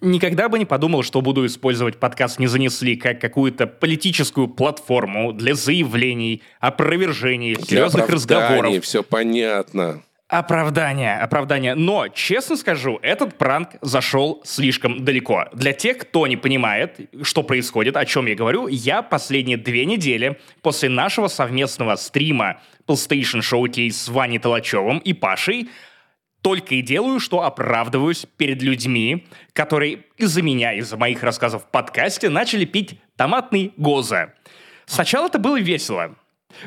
Никогда бы не подумал, что буду использовать подкаст «Не занесли» как какую-то политическую платформу для заявлений, опровержений, серьезных разговоров. все понятно. Оправдание, оправдание. Но, честно скажу, этот пранк зашел слишком далеко. Для тех, кто не понимает, что происходит, о чем я говорю, я последние две недели после нашего совместного стрима PlayStation Showcase с Ваней Толачевым и Пашей только и делаю, что оправдываюсь перед людьми, которые из-за меня, из-за моих рассказов в подкасте начали пить томатный гоза. Сначала это было весело.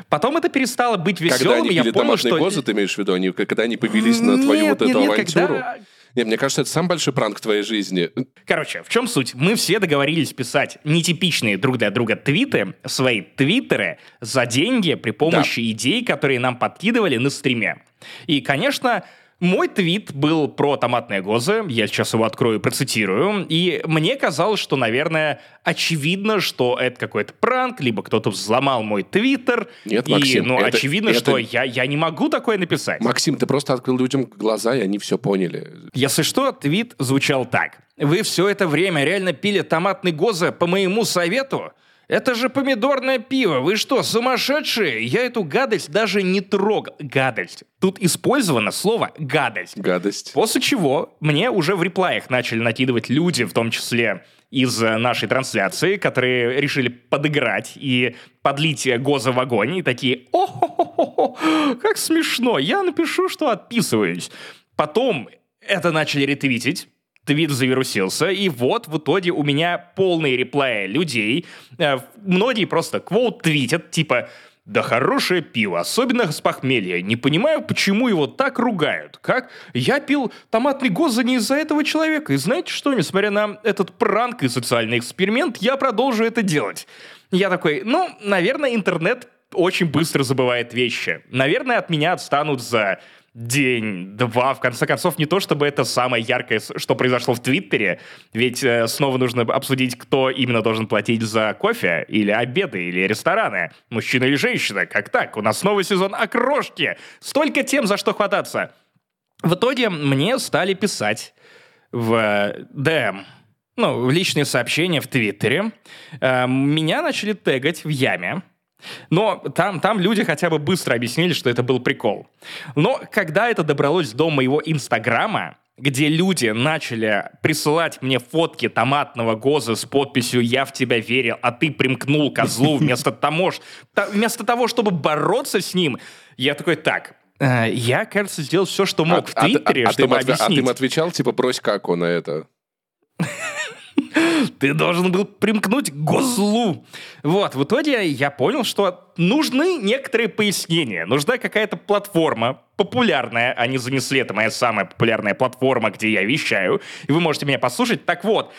Потом это перестало быть веселым, когда они я понял, что... гозы, ты имеешь в виду? Они, когда они появились на твою Нет, вот нет, эту нет, авантюру? когда- Не, мне кажется, это самый большой пранк в твоей жизни. Короче, в чем суть? Мы все договорились писать нетипичные друг для друга твиты, свои твиттеры за деньги при помощи идей, которые нам подкидывали на стриме. И, конечно, мой твит был про томатные гозы, я сейчас его открою и процитирую, и мне казалось, что, наверное, очевидно, что это какой-то пранк, либо кто-то взломал мой твиттер, Нет, и, Максим, ну, это- очевидно, это- что я, я не могу такое написать. Максим, ты просто открыл людям глаза, и они все поняли. Если что, твит звучал так. Вы все это время реально пили томатный гоза по моему совету? Это же помидорное пиво. Вы что, сумасшедшие? Я эту гадость даже не трогал. Гадость. Тут использовано слово «гадость». Гадость. После чего мне уже в реплаях начали накидывать люди, в том числе из э, нашей трансляции, которые решили подыграть и подлить Гоза в огонь, и такие о как смешно, я напишу, что отписываюсь. Потом это начали ретвитить, твит завирусился, и вот в итоге у меня полные реплеи людей. Э, Многие просто квоут твитят, типа да хорошее пиво, особенно с похмелья. Не понимаю, почему его так ругают. Как? Я пил томатный гоза не из-за этого человека. И знаете что, несмотря на этот пранк и социальный эксперимент, я продолжу это делать. Я такой, ну, наверное, интернет очень быстро забывает вещи. Наверное, от меня отстанут за день, два, в конце концов, не то чтобы это самое яркое, что произошло в Твиттере, ведь э, снова нужно обсудить, кто именно должен платить за кофе, или обеды, или рестораны, мужчина или женщина, как так? У нас новый сезон окрошки, столько тем, за что хвататься. В итоге мне стали писать в э, ДМ, ну, в личные сообщения в Твиттере. Э, Меня начали тегать в яме. Но там, там люди хотя бы быстро объяснили, что это был прикол. Но когда это добралось до моего Инстаграма, где люди начали присылать мне фотки томатного гоза с подписью «Я в тебя верил, а ты примкнул козлу» вместо того, вместо того чтобы бороться с ним, я такой, так, э, я, кажется, сделал все, что мог в а, ты- Твиттере, а ты чтобы им отве- а ты объяснить. им отвечал, типа, брось каку на это? Ты должен был примкнуть к гозлу. Вот, в итоге я понял, что нужны некоторые пояснения. Нужна какая-то платформа популярная. Они занесли, это моя самая популярная платформа, где я вещаю. И вы можете меня послушать. Так вот,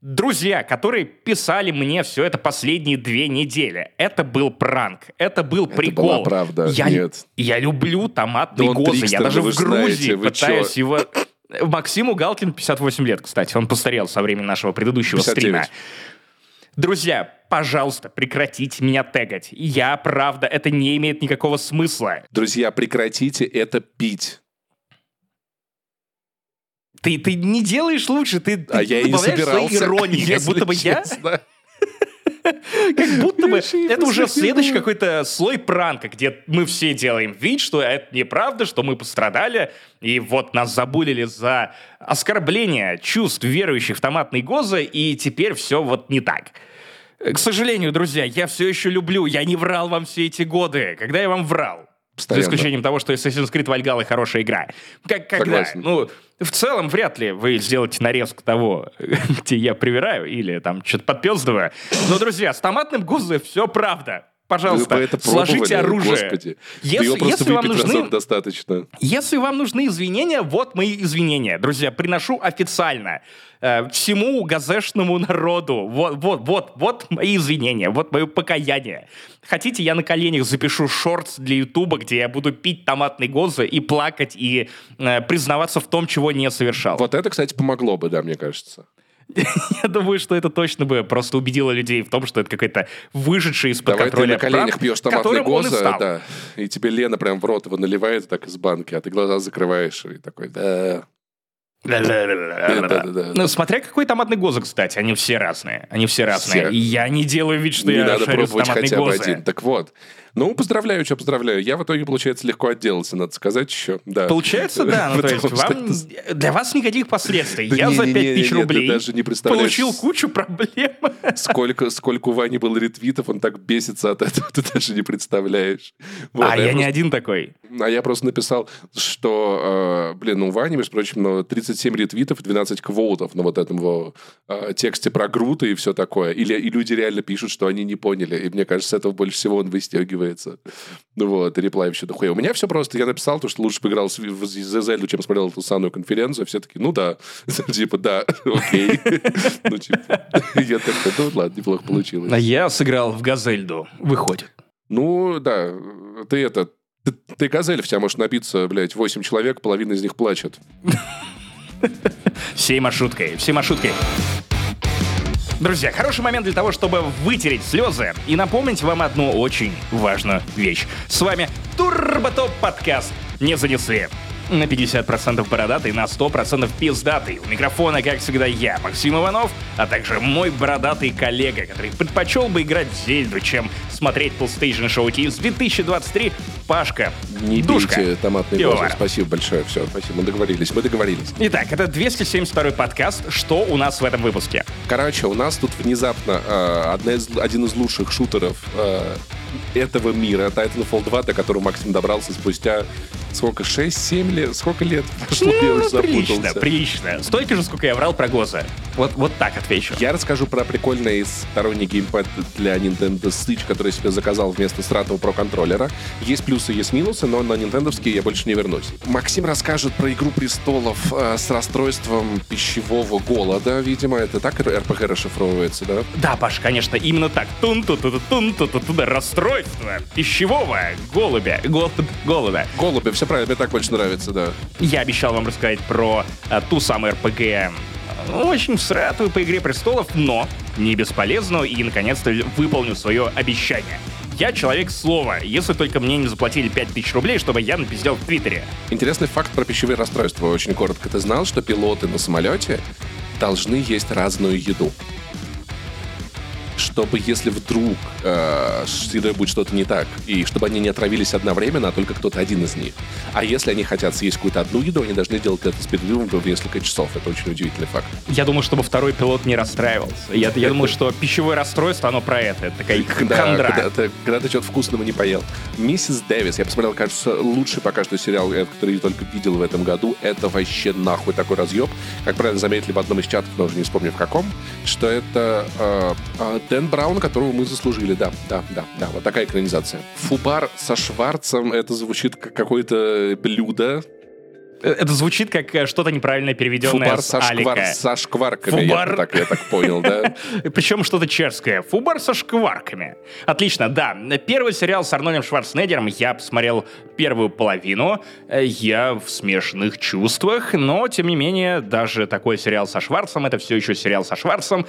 друзья, которые писали мне все это последние две недели, это был пранк, это был прикол. была правда, Я, нет. я люблю томатный Да гозы. Я даже в Грузии знаете, вы пытаюсь чё? его... Максиму Галкин 58 лет, кстати. Он постарел со времени нашего предыдущего 59. стрима. Друзья, пожалуйста, прекратите меня тегать. Я, правда, это не имеет никакого смысла. Друзья, прекратите это пить. Ты, ты не делаешь лучше, ты, А ты я и не добавляешь собирался. иронии, как будто бы я, честно. Как будто бы это уже следующий какой-то слой пранка, где мы все делаем вид, что это неправда, что мы пострадали, и вот нас забулили за оскорбление чувств верующих в томатные гозы, и теперь все вот не так. К сожалению, друзья, я все еще люблю, я не врал вам все эти годы. Когда я вам врал? Постоянно. За исключением того, что Assassin's Creed Valhalla хорошая игра. Как, когда? Согласен. Ну, в целом, вряд ли вы сделаете нарезку того, где я привираю или там что-то подпездываю. Но, друзья, с томатным гузой все правда. Пожалуйста, это сложите оружие. Господи. Да Если, просто если вам нужны, достаточно. если вам нужны извинения, вот мои извинения. Друзья, приношу официально э, всему газешному народу. Вот, вот, вот, вот мои извинения, вот мое покаяние. Хотите, я на коленях запишу шортс для Ютуба, где я буду пить томатный гозы и плакать, и э, признаваться в том, чего не совершал. Вот это, кстати, помогло бы, да, мне кажется. Я думаю, что это точно бы просто убедило людей в том, что это какой-то выживший из-под Давай ты контроля на коленях пьешь томатный и гоза, стал. да, и тебе Лена прям в рот его наливает так из банки, а ты глаза закрываешь и такой, да. Ну, смотря какой томатный гоза, кстати, они все разные. Они все разные. Все. И я не делаю вид, что Не я надо шарю с пробовать томатной хотя бы один. Так вот. Ну, поздравляю, что поздравляю. Я в итоге, получается, легко отделался, надо сказать еще. Да. Получается, да. Ну, то есть, что вам, для вас никаких последствий. Я за 5 не-не-не, тысяч нет, ты рублей даже не получил кучу проблем. Сколько, сколько у Вани было ретвитов, он так бесится от этого, ты даже не представляешь. Вот, а я не просто- один такой. А я просто написал, что, э, блин, ну, у Вани, между прочим, ну, 37 ретвитов и 12 квотов на вот этом его э, тексте про Грута и все такое. Или, и люди реально пишут, что они не поняли. И мне кажется, этого больше всего он выстегивается. Ну вот, и реплай вообще дохуя. У меня все просто. Я написал то, что лучше поиграл в, Зельду, чем смотрел эту самую конференцию. Все таки ну да. Типа, да, окей. Ну, типа, я такой, ну ладно, неплохо получилось. А я сыграл в Газельду. Выходит. Ну, да, ты это... Ты, ты газель, в тебя может набиться, блядь, 8 человек, половина из них плачет. Всей маршруткой. Всей маршруткой. Друзья, хороший момент для того, чтобы вытереть слезы и напомнить вам одну очень важную вещь. С вами Турботоп подкаст «Не занесли». На 50% бородатый, на 100% пиздатый. У микрофона, как всегда, я, Максим Иванов, а также мой бородатый коллега, который предпочел бы играть в Зельду, чем смотреть PlayStation Show Teams 2023, Пашка. Не Душка. пейте томатный гоза. Спасибо большое. Все, спасибо. Мы договорились. Мы договорились. Итак, это 272 подкаст. Что у нас в этом выпуске? Короче, у нас тут внезапно э, одна из, один из лучших шутеров э, этого мира, Titanfall 2, до которого Максим добрался спустя сколько, 6-7 лет? Сколько лет прошло? я уже Ну, прилично, запутался. прилично. Столько же, сколько я врал про Гоза. Вот, вот так отвечу. Я расскажу про прикольный сторонний геймпад для Nintendo Switch, который я себе заказал вместо Stratov Pro контроллера. Есть плюсы, есть минусы, но на нинтендовские я больше не вернусь. Максим расскажет про Игру престолов э, с расстройством пищевого голода, видимо. Это так РПГ расшифровывается, да? Да, Паш, конечно, именно так. тун ту ту тун ту ту туда расстройство пищевого голубя, голод, голода. Голуби, все правильно, мне так больше нравится, да. Я обещал вам рассказать про а, ту самую РПГ, э, очень всратую по Игре Престолов, но не бесполезную, и, наконец-то, выполню свое обещание. Я человек слова, если только мне не заплатили 5000 рублей, чтобы я напиздел в Твиттере. Интересный факт про пищевые расстройства, очень коротко. Ты знал, что пилоты на самолете должны есть разную еду? Чтобы, если вдруг э, с едой будет что-то не так, и чтобы они не отравились одновременно, а только кто-то один из них. А если они хотят съесть какую-то одну еду, они должны делать это с перерывом в несколько часов. Это очень удивительный факт. Я думал, чтобы второй пилот не расстраивался. Я, я думал, что пищевое расстройство, оно про это. Это такая Да, хандра. когда ты, когда ты что-то вкусного не поел. Миссис Дэвис, я посмотрел, кажется, лучший пока что сериал, э, который я только видел в этом году. Это вообще нахуй такой разъеб. Как правильно заметили в одном из чатов, но уже не вспомню в каком, что это э, э, Браун, которого мы заслужили. Да, да, да, да. Вот такая экранизация. Фубар со Шварцем, это звучит как какое-то блюдо. Э, Это звучит как э, что-то неправильно переведенное Фубар с со, шквар, Алика. со шкварками, я Фубар. так, я так понял, да? Причем что-то чешское. Фубар со шкварками. Отлично, да. Первый сериал с Арнольдом Шварценеггером. Я посмотрел первую половину. Э, Я в смешанных чувствах, но, тем не менее, даже такой сериал со Шварцем, это все еще сериал со Шварцем.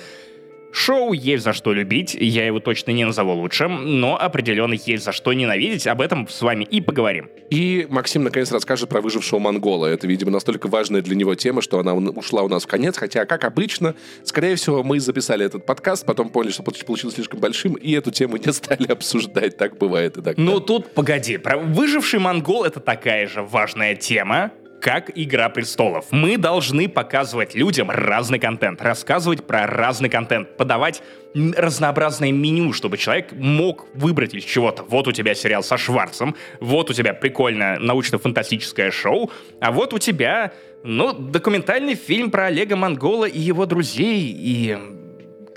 Шоу есть за что любить, я его точно не назову лучшим, но определенно есть за что ненавидеть, об этом с вами и поговорим. И Максим наконец расскажет про выжившего монгола. Это, видимо, настолько важная для него тема, что она ушла у нас в конец. Хотя, как обычно, скорее всего, мы записали этот подкаст, потом поняли, что получ- получилось слишком большим, и эту тему не стали обсуждать. Так бывает и так. Ну тут, погоди, про выживший монгол это такая же важная тема, как «Игра престолов». Мы должны показывать людям разный контент, рассказывать про разный контент, подавать разнообразное меню, чтобы человек мог выбрать из чего-то. Вот у тебя сериал со Шварцем, вот у тебя прикольное научно-фантастическое шоу, а вот у тебя, ну, документальный фильм про Олега Монгола и его друзей, и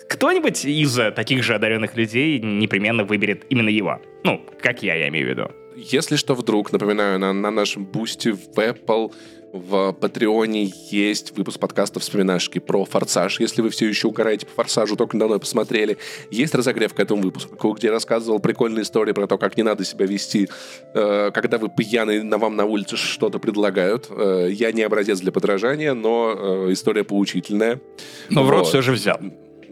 кто-нибудь из э, таких же одаренных людей непременно выберет именно его. Ну, как я, я имею в виду. Если что, вдруг, напоминаю, на, на нашем бусте в Apple, в Патреоне есть выпуск подкаста «Вспоминашки» про «Форсаж», если вы все еще угораете по «Форсажу», только давно посмотрели. Есть разогрев к этому выпуску, где я рассказывал прикольные истории про то, как не надо себя вести, э, когда вы пьяны, на вам на улице что-то предлагают. Э, я не образец для подражания, но э, история поучительная. Но в рот Вот. все же взял.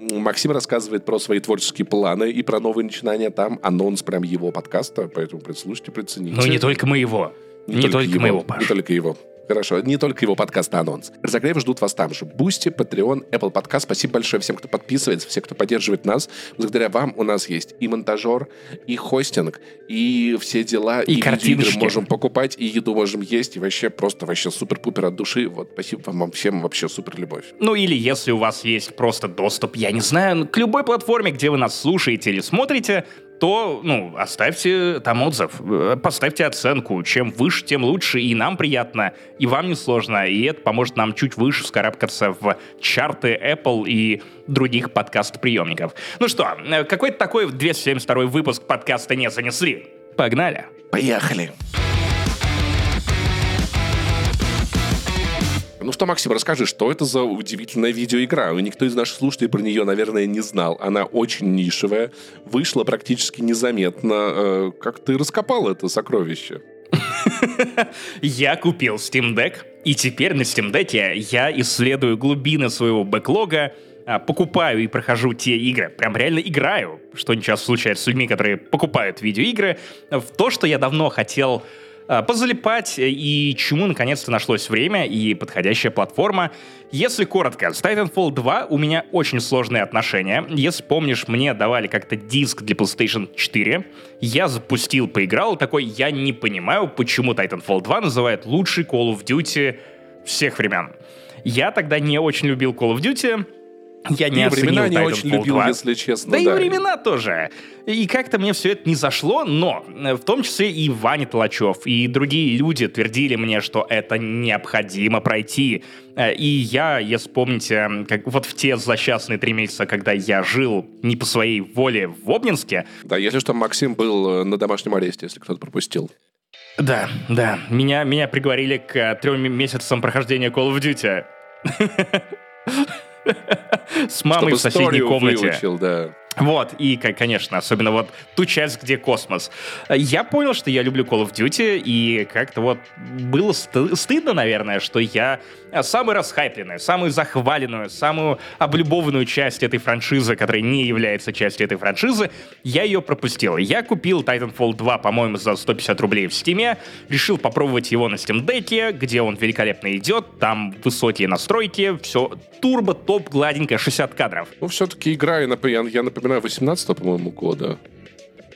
Максим рассказывает про свои творческие планы и про новые начинания там. Анонс прям его подкаста, поэтому предслушайте, прицените. Ну, не только моего. Не, только, его, моего, Не Паш. только его. Хорошо, не только его подкаст, а анонс. Разогревы ждут вас там же. Boosty, Patreon, Apple Podcast. Спасибо большое всем, кто подписывается, всем, кто поддерживает нас. Благодаря вам у нас есть и монтажер, и хостинг, и все дела, и, и картиночки. можем покупать, и еду можем есть, и вообще просто вообще супер-пупер от души. Вот, спасибо вам всем, вообще супер любовь. Ну или если у вас есть просто доступ, я не знаю, к любой платформе, где вы нас слушаете или смотрите, то, ну, оставьте там отзыв, э, поставьте оценку. Чем выше, тем лучше. И нам приятно, и вам не сложно. И это поможет нам чуть выше вскарабкаться в чарты Apple и других подкаст-приемников. Ну что, э, какой-то такой 272 выпуск подкаста не занесли. Погнали. Поехали. Ну что, Максим, расскажи, что это за удивительная видеоигра? Никто из наших слушателей про нее, наверное, не знал. Она очень нишевая, вышла практически незаметно. Э, как ты раскопал это сокровище? Я купил Steam Deck, и теперь на Steam Deck я исследую глубины своего бэклога, а, покупаю и прохожу те игры, прям реально играю, что часто случается с людьми, которые покупают видеоигры, в то, что я давно хотел позалипать и чему наконец-то нашлось время и подходящая платформа. Если коротко, с Titanfall 2 у меня очень сложные отношения. Если помнишь, мне давали как-то диск для PlayStation 4. Я запустил, поиграл, такой, я не понимаю, почему Titanfall 2 называют лучший Call of Duty всех времен. Я тогда не очень любил Call of Duty, я не и времена не очень любил, 2. если честно. Да, да и времена тоже. И как-то мне все это не зашло, но э, в том числе и Ваня Толачев, и другие люди твердили мне, что это необходимо пройти. Э, и я, если помните, как вот в те злосчастные три месяца, когда я жил не по своей воле в Обнинске... Да, если что, Максим был э, на домашнем аресте, если кто-то пропустил. Да, да. Меня, меня приговорили к трем месяцам прохождения Call of Duty. С мамой в соседней комнате. Выучил, да. Вот, и, конечно, особенно вот ту часть, где космос. Я понял, что я люблю Call of Duty, и как-то вот было сты- стыдно, наверное, что я самую расхайпленную, самую захваленную, самую облюбованную часть этой франшизы, которая не является частью этой франшизы, я ее пропустил. Я купил Titanfall 2, по-моему, за 150 рублей в Steam, решил попробовать его на Steam Deck, где он великолепно идет, там высокие настройки, все турбо, топ, гладенько, 60 кадров. Ну, все-таки игра, я, я напоминаю, 18 по-моему, года.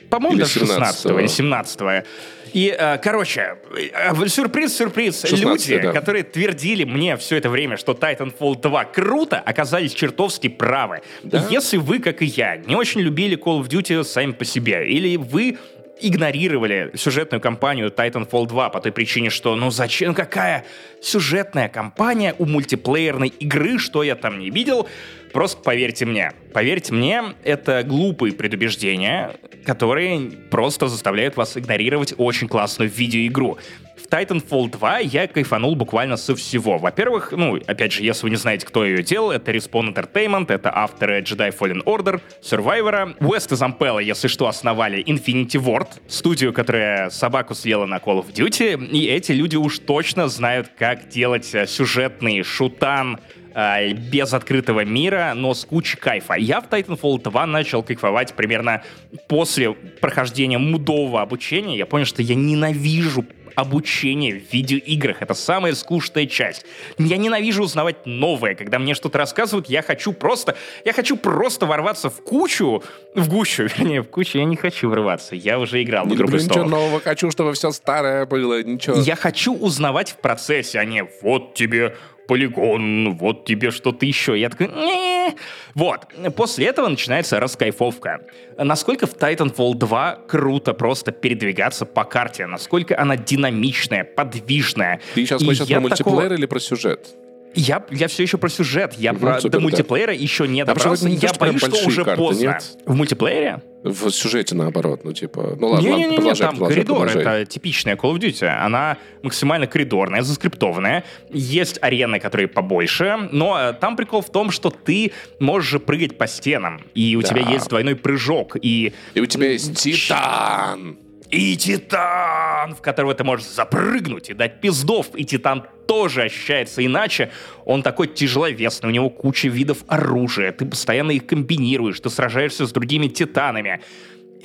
По-моему, даже 16 или 17 -го. И, э, короче, э, сюрприз, сюрприз. Люди, да. которые твердили мне все это время, что Titanfall 2 круто, оказались чертовски правы. Да? Если вы, как и я, не очень любили Call of Duty сами по себе, или вы игнорировали сюжетную кампанию Titanfall 2 по той причине, что ну зачем, ну какая сюжетная кампания у мультиплеерной игры, что я там не видел, просто поверьте мне. Поверьте мне, это глупые предубеждения, которые просто заставляют вас игнорировать очень классную видеоигру. В Titanfall 2 я кайфанул буквально со всего. Во-первых, ну, опять же, если вы не знаете, кто ее делал, это Respawn Entertainment, это авторы Jedi Fallen Order, Survivor. West и Zampella, если что, основали Infinity Ward, студию, которая собаку съела на Call of Duty, и эти люди уж точно знают, как делать э, сюжетный шутан, э, без открытого мира, но с кучей кайфа. Я в Titanfall 2 начал кайфовать примерно после прохождения мудового обучения. Я понял, что я ненавижу обучение в видеоиграх. Это самая скучная часть. Я ненавижу узнавать новое. Когда мне что-то рассказывают, я хочу просто... Я хочу просто ворваться в кучу... В гущу, вернее, в кучу я не хочу врываться. Я уже играл в «Игру Ничего нового хочу, чтобы все старое было. Ничего. Я хочу узнавать в процессе, а не вот тебе полигон, вот тебе что-то еще. Я такой, не Вот. После этого начинается раскайфовка. Насколько в Titanfall 2 круто просто передвигаться по карте, насколько она динамичная, подвижная. Ты сейчас, мы сейчас про мультиплеер такого... или про сюжет? Я, я все еще про сюжет. Я угу, про супер, до мультиплеера да. еще не добрался. Я боюсь, что уже карты, поздно. Нет? В мультиплеере? В сюжете наоборот, ну типа, ну ладно, не, не, не, не, там коридор, продолжай. это типичная Call of Duty, она максимально коридорная, заскриптованная, есть арены, которые побольше, но э, там прикол в том, что ты можешь прыгать по стенам, и у да. тебя есть двойной прыжок, и... И у тебя есть Титан! И Титан, в которого ты можешь запрыгнуть и дать пиздов, и Титан тоже ощущается иначе. Он такой тяжеловесный, у него куча видов оружия, ты постоянно их комбинируешь, ты сражаешься с другими титанами.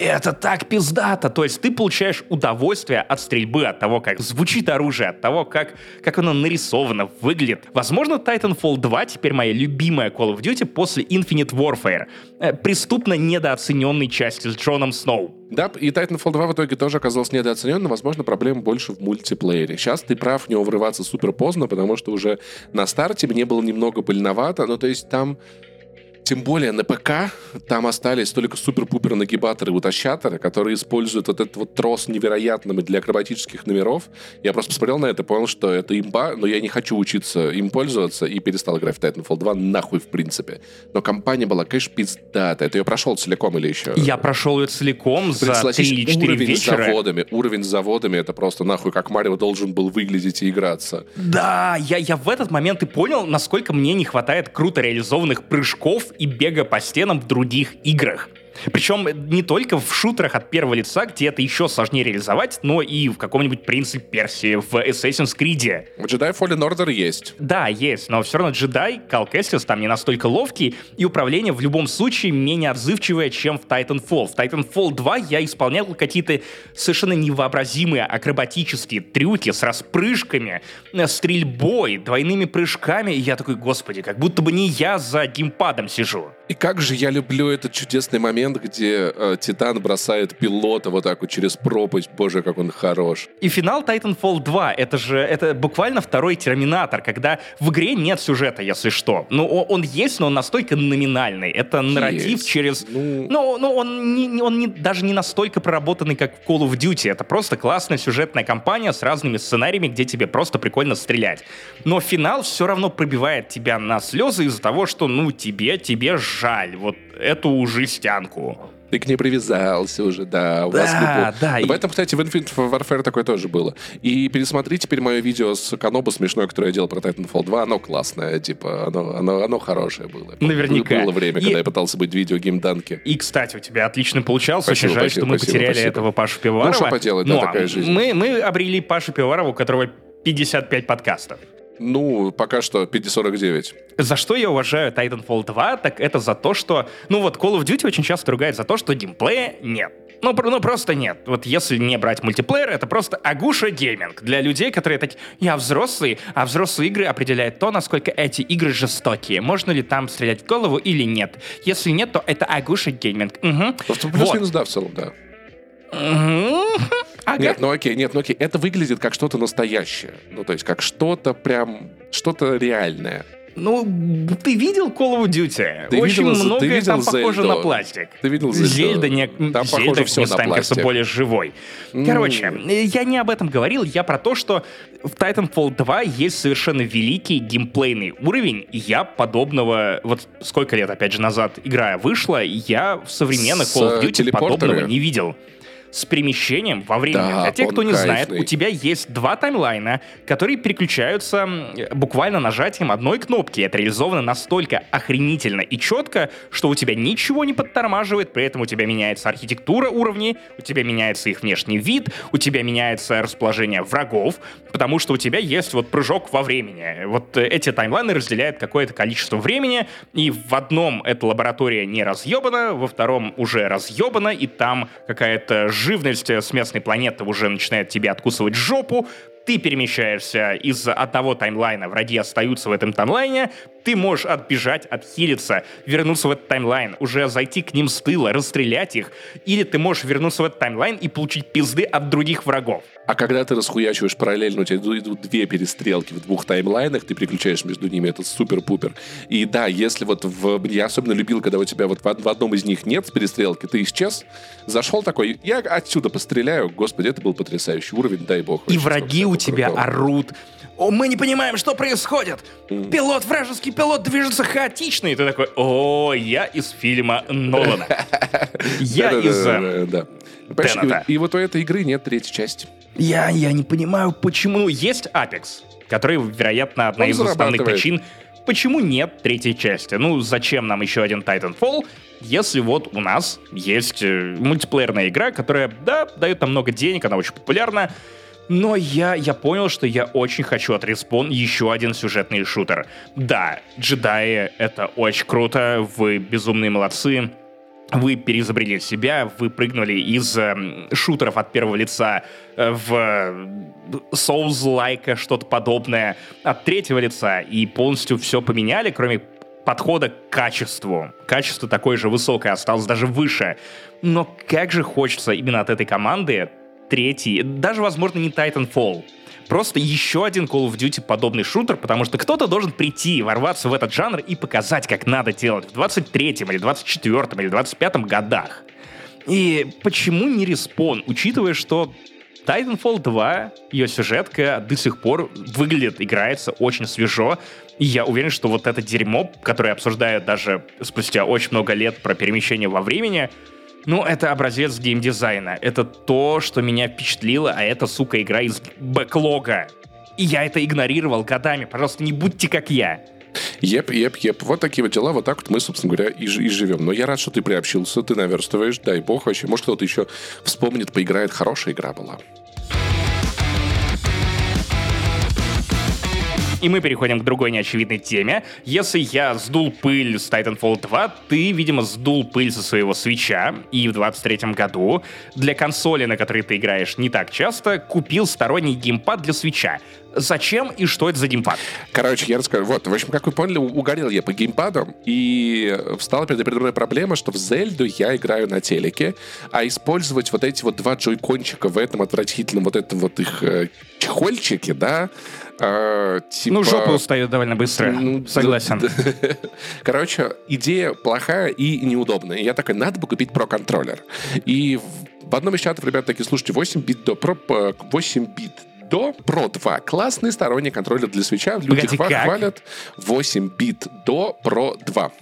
Это так пиздато. То есть ты получаешь удовольствие от стрельбы, от того, как звучит оружие, от того, как, как оно нарисовано, выглядит. Возможно, Titanfall 2 теперь моя любимая Call of Duty после Infinite Warfare. Э, преступно недооцененной части с Джоном Сноу. Да, и Titanfall 2 в итоге тоже оказался недооценен, но, возможно, проблема больше в мультиплеере. Сейчас ты прав, в него врываться супер поздно, потому что уже на старте мне было немного больновато, ну, то есть там тем более на ПК там остались только супер-пупер нагибаторы утащаторы, которые используют вот этот вот трос невероятным для акробатических номеров. Я просто посмотрел на это понял, что это имба, но я не хочу учиться им пользоваться и перестал играть в Titanfall 2 нахуй в принципе. Но компания была, конечно, пиздатая. Ты ее прошел целиком или еще? Я прошел ее целиком за 3 или 4 уровень вечера. с заводами. Уровень с заводами это просто нахуй как Марио должен был выглядеть и играться. Да, я, я в этот момент и понял, насколько мне не хватает круто реализованных прыжков и бега по стенам в других играх. Причем не только в шутерах от первого лица, где это еще сложнее реализовать, но и в каком-нибудь Принце Персии, в Assassin's Creed. В Jedi Fallen Order есть. Да, есть, но все равно джедай, Кал Кэссис там не настолько ловкий, и управление в любом случае менее отзывчивое, чем в Titanfall. В Titanfall 2 я исполнял какие-то совершенно невообразимые акробатические трюки с распрыжками, э, стрельбой, двойными прыжками, и я такой, господи, как будто бы не я за геймпадом сижу. И как же я люблю этот чудесный момент, где э, Титан бросает пилота вот так вот через пропасть. Боже, как он хорош. И финал Titanfall 2, это же это буквально второй Терминатор, когда в игре нет сюжета, если что. Ну, он, есть, но он настолько номинальный. Это нарратив Есть. через... Ну- Ну, ну он, не, не- он не, даже не настолько проработанный, как в Call of Duty. Это просто классная сюжетная кампания с разными сценариями, где тебе просто прикольно стрелять. Но финал все равно пробивает тебя на слезы из-за того, что, ну, тебе, тебе жаль вот эту жестянку. Ты к ней привязался уже, да. У Да, вас да, Но и- Поэтому, кстати, в Infinite Warfare такое тоже было. И пересмотри теперь мое видео с Канобу смешное, которое я делал про Titanfall 2. Оно классное, типа, оно, оно, оно хорошее было. Наверняка. Было время, И- когда я пытался быть видео-геймданки. И, кстати, у тебя отлично получалось. Спасибо, Очень жаль, спасибо, что мы спасибо, потеряли спасибо. этого Пашу Пивоварова. Ну, что поделать, да, Но такая жизнь. Мы, мы обрели Пашу Пивоварова, у которого 55 подкастов. Ну, пока что 549. За что я уважаю Titanfall 2, так это за то, что... Ну вот Call of Duty очень часто ругает за то, что геймплея нет. Ну, ну просто нет. Вот если не брать мультиплеер, это просто агуша гейминг для людей, которые такие, я взрослый, а взрослые игры определяют то, насколько эти игры жестокие. Можно ли там стрелять в голову или нет. Если нет, то это агуша гейминг. Ну, Плюс-минус, да, в целом, да. Ага. Нет, ну окей, нет, ну окей. Это выглядит как что-то настоящее. Ну, то есть, как что-то прям, что-то реальное. Ну, ты видел Call of Duty? Ты Очень видел- ты многое видел там похоже Зельду? на пластик. Ты видел Зельду? Зельда не... Там Зельда похоже на местами кажется пластик. более живой. Короче, я не об этом говорил, я про то, что в Titanfall 2 есть совершенно великий геймплейный уровень. и Я подобного... Вот сколько лет, опять же, назад игра вышла, я в современных С, Call of Duty телепортерами? подобного не видел. С перемещением во времени. Да, Для тех, кто не знает, кайфный. у тебя есть два таймлайна, которые переключаются буквально нажатием одной кнопки. Это реализовано настолько охренительно и четко, что у тебя ничего не подтормаживает, при этом у тебя меняется архитектура уровней, у тебя меняется их внешний вид, у тебя меняется расположение врагов, потому что у тебя есть вот прыжок во времени. Вот э, эти таймлайны разделяют какое-то количество времени, и в одном эта лаборатория не разъебана, во втором уже разъебана, и там какая-то живность с местной планеты уже начинает тебе откусывать жопу, ты перемещаешься из одного таймлайна, враги остаются в этом таймлайне, ты можешь отбежать, отхилиться, вернуться в этот таймлайн, уже зайти к ним с тыла, расстрелять их, или ты можешь вернуться в этот таймлайн и получить пизды от других врагов. А когда ты расхуячиваешь параллельно, у тебя идут, две перестрелки в двух таймлайнах, ты переключаешь между ними, это супер-пупер. И да, если вот в... Я особенно любил, когда у тебя вот в, од- в одном из них нет перестрелки, ты исчез, зашел такой, я отсюда постреляю, господи, это был потрясающий уровень, дай бог. И враги у тебя крутого. орут. О, мы не понимаем, что происходит. Пилот, вражеский пилот движется хаотично. И ты такой, о, я из фильма Нолана. Я из... э. И, вот у этой игры нет третьей части. Я, я не понимаю, почему... Есть Apex, который, вероятно, одна из основных причин, почему нет третьей части. Ну, зачем нам еще один Titanfall, если вот у нас есть э, мультиплеерная игра, которая, да, дает нам много денег, она очень популярна, но я, я понял, что я очень хочу от Respawn еще один сюжетный шутер. Да, джедаи — это очень круто, вы безумные молодцы, вы переизобрели себя, вы прыгнули из э, шутеров от первого лица э, в Souls-like, что-то подобное от третьего лица, и полностью все поменяли, кроме подхода к качеству. Качество такое же высокое, осталось даже выше. Но как же хочется именно от этой команды третий, даже, возможно, не Titanfall, просто еще один Call of Duty подобный шутер, потому что кто-то должен прийти, ворваться в этот жанр и показать, как надо делать в 23-м или 24-м или 25-м годах. И почему не респон, учитывая, что Titanfall 2, ее сюжетка до сих пор выглядит, играется очень свежо. И я уверен, что вот это дерьмо, которое обсуждают даже спустя очень много лет про перемещение во времени, ну, это образец геймдизайна. Это то, что меня впечатлило, а это, сука, игра из бэклога. И я это игнорировал годами. Пожалуйста, не будьте как я. Еп, еп, еп. Вот такие вот дела, вот так вот мы, собственно говоря, и, и живем. Но я рад, что ты приобщился, ты наверстываешь, дай бог вообще. Может, кто-то еще вспомнит, поиграет, хорошая игра была. И мы переходим к другой неочевидной теме. Если я сдул пыль с Titanfall 2, ты, видимо, сдул пыль со своего свеча, и в 23 году для консоли, на которой ты играешь не так часто, купил сторонний геймпад для свеча. Зачем и что это за геймпад? Короче, я расскажу. Вот, в общем, как вы поняли, угорел я по геймпадам, и встала перед мной проблема, что в Зельду я играю на телеке, а использовать вот эти вот два джойкончика в этом отвратительном вот этом вот их э, чехольчике, да, а, типа... Ну, жопа устает довольно быстро, ну, согласен. Короче, идея плохая и неудобная. Я такой, надо бы купить про-контроллер. И в одном из чатов ребята такие, слушайте, 8 бит до про 8 бит до Pro 2. Классный сторонний контроллер для свеча. Люди Погоди, хвалят 8 бит до Pro 2.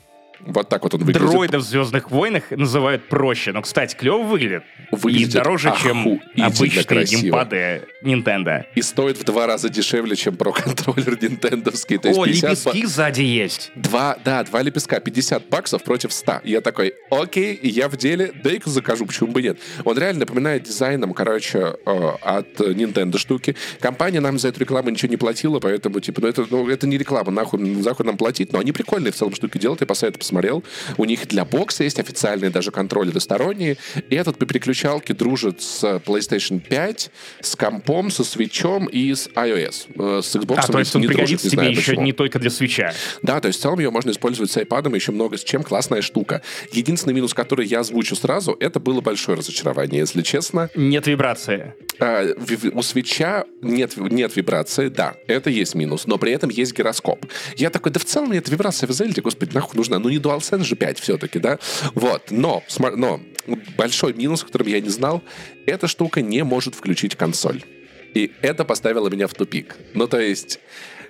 Вот так вот он выглядит. Дроидов в «Звездных войнах» называют проще, но, кстати, клево выглядит. выглядит и дороже, чем обычные красиво. геймпады Nintendo. И стоит в два раза дешевле, чем про-контроллер нинтендовский. То есть О, лепестки ба... сзади есть. Два, да, два лепестка, 50 баксов против 100. И я такой, окей, я в деле, дай-ка закажу, почему бы нет. Он реально напоминает дизайном, короче, э, от Nintendo штуки. Компания нам за эту рекламу ничего не платила, поэтому, типа, ну это, ну, это не реклама, нахуй, нахуй нам платить, но они прикольные в целом штуки делают, я посоветую посмотрел. У них для бокса есть официальные даже контроллеры сторонние. И этот по переключалке дружит с PlayStation 5, с компом, со свечом и с iOS. Э, с Xbox а, то есть он не пригодится дружит, тебе еще почему. не только для свеча. Да, то есть в целом ее можно использовать с iPad еще много с чем. Классная штука. Единственный минус, который я озвучу сразу, это было большое разочарование, если честно. Нет вибрации. А, у свеча нет, нет вибрации, да, это есть минус, но при этом есть гироскоп. Я такой, да в целом нет вибрация в Зельде, господи, нахуй нужна. Ну не DualSense же 5 все-таки, да? Вот, но, но большой минус, которым я не знал, эта штука не может включить консоль. И это поставило меня в тупик. Ну, то есть,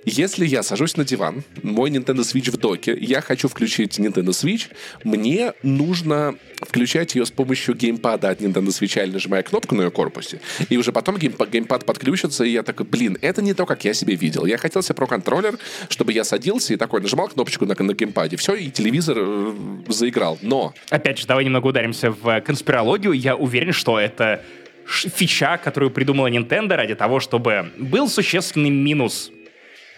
если я сажусь на диван, мой Nintendo Switch в доке, я хочу включить Nintendo Switch, мне нужно включать ее с помощью геймпада от Nintendo Switch или нажимая кнопку на ее корпусе, и уже потом геймпад, подключится, и я такой, блин, это не то, как я себе видел. Я хотел себе про-контроллер, чтобы я садился и такой нажимал кнопочку на, на геймпаде, все, и телевизор э, заиграл. Но... Опять же, давай немного ударимся в конспирологию. Я уверен, что это фича, которую придумала Nintendo ради того, чтобы был существенный минус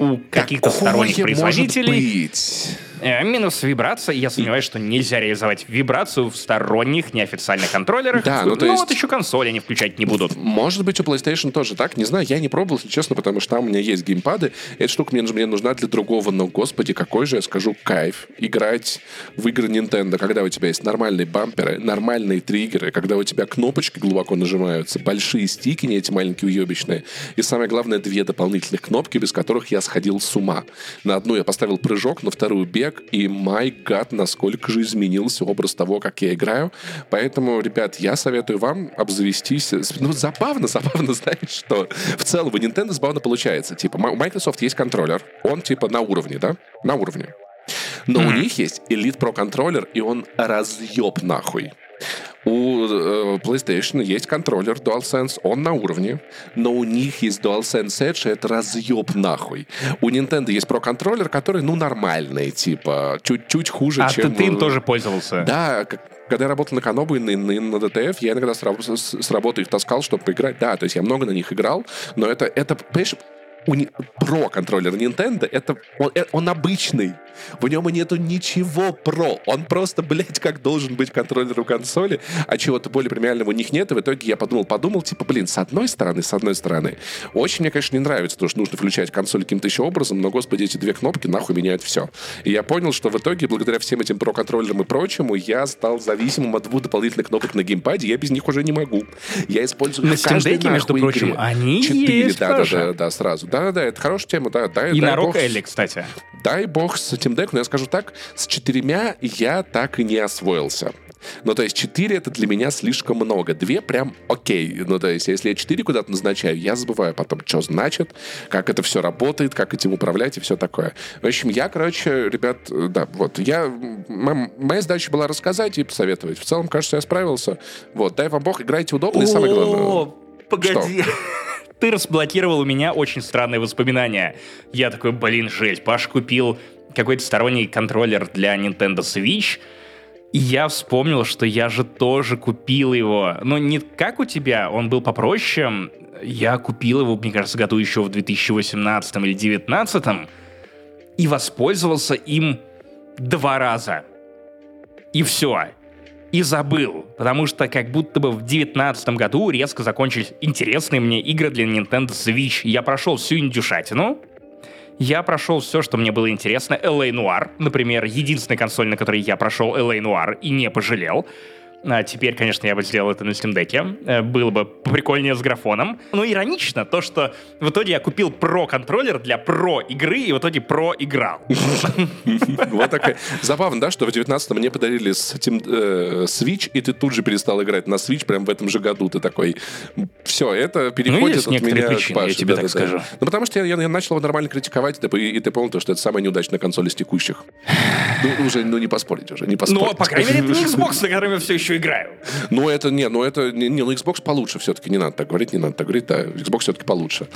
у каких-то сторонних производителей. Быть? Э, минус вибрация. Я сомневаюсь, что нельзя реализовать вибрацию в сторонних неофициальных контроллерах. Да, ну, то ну есть... вот еще консоли они включать не будут. Может быть, у PlayStation тоже так. Не знаю, я не пробовал, если честно, потому что там у меня есть геймпады. Эта штука мне, мне нужна для другого, но, господи, какой же, я скажу, кайф играть в игры Nintendo, когда у тебя есть нормальные бамперы, нормальные триггеры, когда у тебя кнопочки глубоко нажимаются, большие стики, не эти маленькие уебищные, и самое главное, две дополнительных кнопки, без которых я сходил с ума. На одну я поставил прыжок, на вторую бег, человек, и май гад, насколько же изменился образ того, как я играю. Поэтому, ребят, я советую вам обзавестись... Ну, забавно, забавно, знаешь, что в целом у Nintendo забавно получается. Типа, у Microsoft есть контроллер, он типа на уровне, да? На уровне. Но mm-hmm. у них есть Elite Pro контроллер, и он разъеб нахуй. У э, PlayStation есть контроллер DualSense, он на уровне, но у них есть DualSense Edge, это разъеб нахуй. У Nintendo есть Pro контроллер, который, ну, нормальный, типа, чуть-чуть хуже, а чем... А ты, ты им тоже пользовался? Да, когда я работал на Канобу и на, на, на DTF, я иногда с, с, с работы их таскал, чтобы поиграть. Да, то есть я много на них играл, но это, это понимаешь, уни... про контроллер Nintendo, это он, э, он обычный. В нем и нету ничего про. Он просто, блядь, как должен быть контроллером консоли, а чего-то более премиального у них нет. И в итоге я подумал, подумал, типа, блин, с одной стороны, с одной стороны, очень мне, конечно, не нравится, потому что нужно включать консоль каким-то еще образом, но, господи, эти две кнопки нахуй меняют все. И я понял, что в итоге, благодаря всем этим про-контроллерам и прочему, я стал зависимым от двух дополнительных кнопок на геймпаде, я без них уже не могу. Я использую на Steam Deck, между прочим, игре. они Четыре, есть да, да, да, да, сразу. Да-да-да, это хорошая тема, да. да и на Rock Ellie, кстати. Дай бог с Steam Deck, но я скажу так, с четырьмя я так и не освоился. Ну, то есть 4 это для меня слишком много. Две прям окей. Ну, то есть если я 4 куда-то назначаю, я забываю потом, что значит, как это все работает, как этим управлять и все такое. В общем, я, короче, ребят, да, вот, я... Моя задача была рассказать и посоветовать. В целом, кажется, я справился. Вот, дай вам бог, играйте удобно и самое главное... Погоди. Ты разблокировал у меня очень странные воспоминания. Я такой, блин, жесть, Паш купил какой-то сторонний контроллер для Nintendo Switch, и я вспомнил, что я же тоже купил его. Но не как у тебя, он был попроще. Я купил его, мне кажется, году еще в 2018 или 2019 и воспользовался им два раза. И все. И забыл, потому что как будто бы в 2019 году резко закончились интересные мне игры для Nintendo Switch. Я прошел всю индюшатину, я прошел все, что мне было интересно. LA Noir, например, единственная консоль, на которой я прошел LA Noir и не пожалел. А теперь, конечно, я бы сделал это на Steam Deck. Э, было бы прикольнее с графоном. Но иронично то, что в итоге я купил про-контроллер для про-игры и в итоге про-играл. Вот такая. Забавно, да, что в 19-м мне подарили э, Switch, и ты тут же перестал играть на Switch прям в этом же году. Ты такой, все, это переходит ну, от меня я тебе так скажу. Ну, потому что я, начал его нормально критиковать, и ты понял, что это самая неудачная консоль из текущих. Ну, уже ну, не поспорить уже, не поспорить. Ну, по крайней мере, это не Xbox, на котором я все еще играю. Ну, это не, ну это не, не, ну Xbox получше все-таки, не надо так говорить, не надо так говорить, да, Xbox все-таки получше.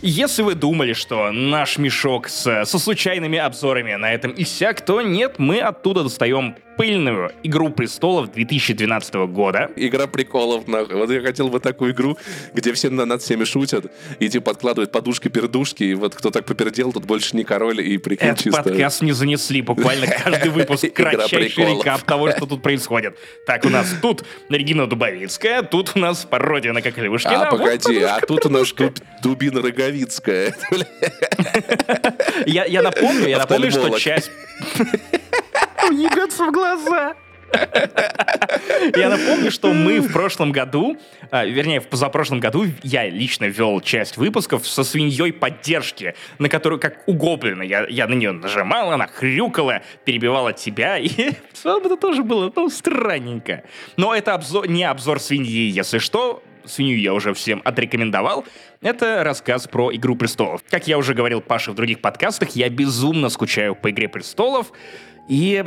Если вы думали, что наш мешок с, со случайными обзорами на этом иссяк, то нет, мы оттуда достаем пыльную «Игру престолов» 2012 года. Игра приколов, нахуй. Вот я хотел бы такую игру, где все над всеми шутят, и типа подкладывают подушки-пердушки, и вот кто так попердел, тот больше не король, и прикинь Этот чисто. подкаст не занесли, буквально каждый выпуск кратчайший рекап того, что тут происходит. Так, у нас тут Регина Дубовицкая, тут у нас пародия на Коколевушкина. А, погоди, а тут у нас Дубина Роговицкая. Я напомню, я напомню, что часть... Ягодцы в глаза. Я напомню, что мы в прошлом году, а, вернее, в позапрошлом году я лично вел часть выпусков со свиньей поддержки, на которую, как у Гоблина, я, я на нее нажимал, она хрюкала, перебивала тебя, и это тоже было, ну, странненько. Но это обзор, не обзор свиньи, если что, свинью я уже всем отрекомендовал. Это рассказ про «Игру престолов». Как я уже говорил Паше в других подкастах, я безумно скучаю по «Игре престолов», и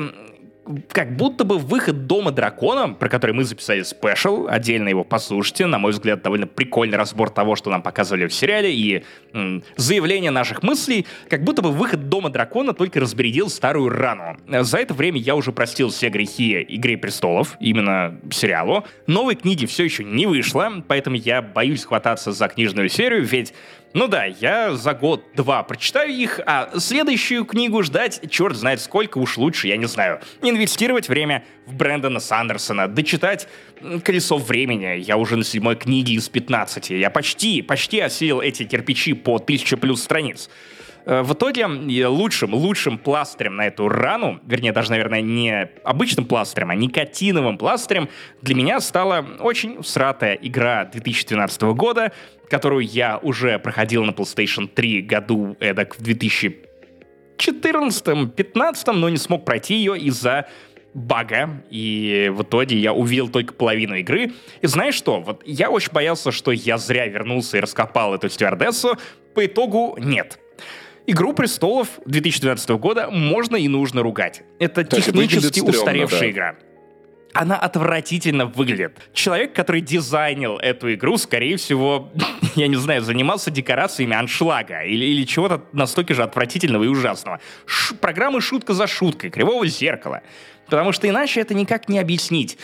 как будто бы выход Дома Дракона, про который мы записали спешл, отдельно его послушайте, на мой взгляд, довольно прикольный разбор того, что нам показывали в сериале, и м, заявление наших мыслей, как будто бы выход Дома Дракона только разбередил старую рану. За это время я уже простил все грехи Игры Престолов, именно сериалу. Новой книги все еще не вышло, поэтому я боюсь хвататься за книжную серию, ведь ну да, я за год-два прочитаю их, а следующую книгу ждать черт знает сколько уж лучше, я не знаю. Инвестировать время в Брэндона Сандерсона, дочитать «Колесо времени». Я уже на седьмой книге из 15. Я почти, почти осилил эти кирпичи по тысяче плюс страниц. Э, в итоге лучшим, лучшим пластырем на эту рану, вернее, даже, наверное, не обычным пластырем, а никотиновым пластырем, для меня стала очень сратая игра 2012 года, которую я уже проходил на PlayStation 3 году эдак в 2014-15, но не смог пройти ее из-за бага, и в итоге я увидел только половину игры. И знаешь что? Вот я очень боялся, что я зря вернулся и раскопал эту стюардессу. По итогу нет. Игру престолов 2012 года можно и нужно ругать. Это То технически устаревшая да. игра. Она отвратительно выглядит. Человек, который дизайнил эту игру, скорее всего, я не знаю, занимался декорациями аншлага или, или чего-то настолько же отвратительного и ужасного. Ш- программы шутка за шуткой, кривого зеркала. Потому что иначе это никак не объяснить.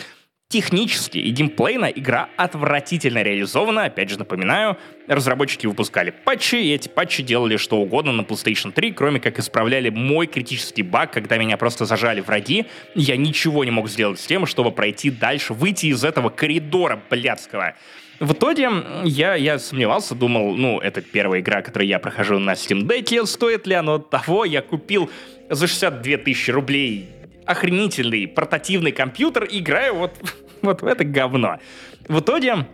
Технически и геймплейно игра отвратительно реализована. Опять же, напоминаю, разработчики выпускали патчи, и эти патчи делали что угодно на PlayStation 3, кроме как исправляли мой критический баг, когда меня просто зажали враги. Я ничего не мог сделать с тем, чтобы пройти дальше, выйти из этого коридора блядского. В итоге я, я сомневался, думал, ну, это первая игра, которую я прохожу на Steam Deck, стоит ли оно того, я купил за 62 тысячи рублей охренительный портативный компьютер играю вот, вот в это говно. В итоге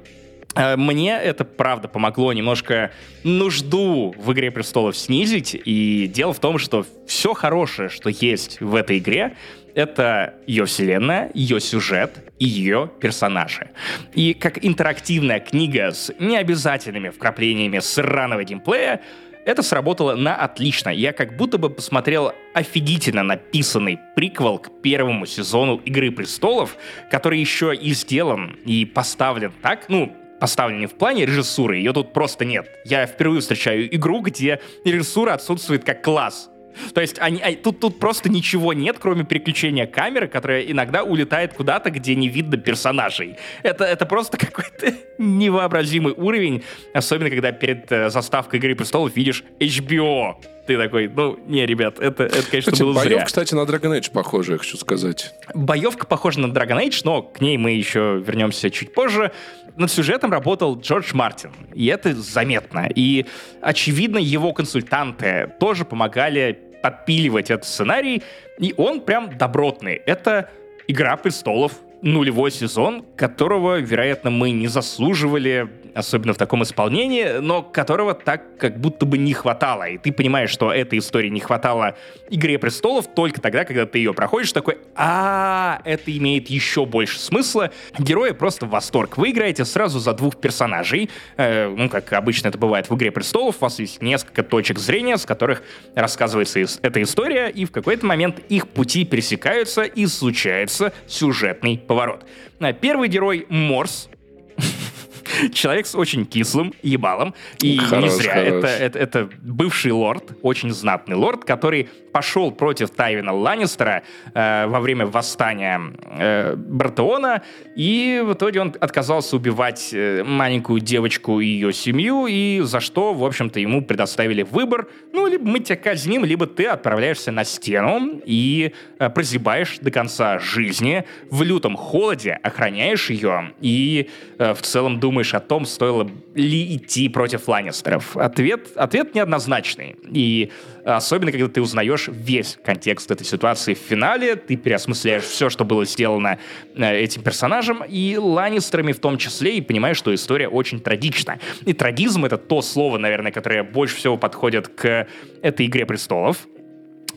э, мне это, правда, помогло немножко нужду в «Игре престолов» снизить. И дело в том, что все хорошее, что есть в этой игре, это ее вселенная, ее сюжет и ее персонажи. И как интерактивная книга с необязательными вкраплениями сраного геймплея, это сработало на отлично. Я как будто бы посмотрел офигительно написанный приквел к первому сезону «Игры престолов», который еще и сделан и поставлен так, ну, поставлен не в плане режиссуры, ее тут просто нет. Я впервые встречаю игру, где режиссура отсутствует как класс. То есть они, тут, тут просто ничего нет, кроме переключения камеры, которая иногда улетает куда-то, где не видно персонажей. Это, это просто какой-то невообразимый уровень, особенно когда перед э, заставкой «Игры престолов» видишь HBO. Ты такой, ну, не, ребят, это, это конечно, кстати, было боев, зря. кстати, на Dragon Age похоже, я хочу сказать. Боевка похожа на Dragon Age, но к ней мы еще вернемся чуть позже над сюжетом работал Джордж Мартин, и это заметно. И, очевидно, его консультанты тоже помогали подпиливать этот сценарий, и он прям добротный. Это «Игра престолов», нулевой сезон, которого, вероятно, мы не заслуживали особенно в таком исполнении, но которого так как будто бы не хватало. И ты понимаешь, что этой истории не хватало «Игре престолов» только тогда, когда ты ее проходишь, такой, а это имеет еще больше смысла. Герои просто в восторг. Вы играете сразу за двух персонажей, э, ну, как обычно это бывает в «Игре престолов», у вас есть несколько точек зрения, с которых рассказывается эта история, и в какой-то момент их пути пересекаются, и случается сюжетный поворот. Э, первый герой Морс, человек с очень кислым ебалом. И хорош, не зря. Это, это, это бывший лорд, очень знатный лорд, который пошел против Тайвина Ланнистера э, во время восстания э, Бартеона, и в итоге он отказался убивать э, маленькую девочку и ее семью, и за что, в общем-то, ему предоставили выбор, ну, либо мы тебя казним, либо ты отправляешься на стену и э, прозябаешь до конца жизни в лютом холоде, охраняешь ее и э, в целом думаешь о том, стоило ли идти против Ланнистеров. Ответ, ответ неоднозначный. И особенно, когда ты узнаешь весь контекст этой ситуации в финале, ты переосмысляешь все, что было сделано э, этим персонажем, и Ланнистерами в том числе, и понимаешь, что история очень трагична. И трагизм — это то слово, наверное, которое больше всего подходит к этой «Игре престолов»,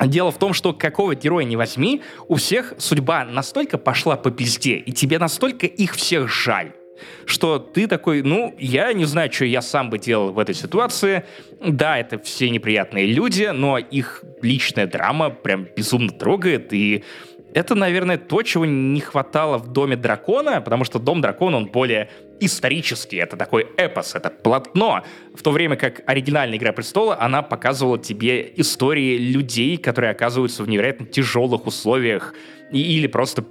Дело в том, что какого героя не возьми, у всех судьба настолько пошла по пизде, и тебе настолько их всех жаль, что ты такой, ну, я не знаю, что я сам бы делал в этой ситуации. Да, это все неприятные люди, но их личная драма прям безумно трогает, и это, наверное, то, чего не хватало в Доме Дракона, потому что Дом Дракона, он более исторический, это такой эпос, это полотно, в то время как оригинальная «Игра престола», она показывала тебе истории людей, которые оказываются в невероятно тяжелых условиях или просто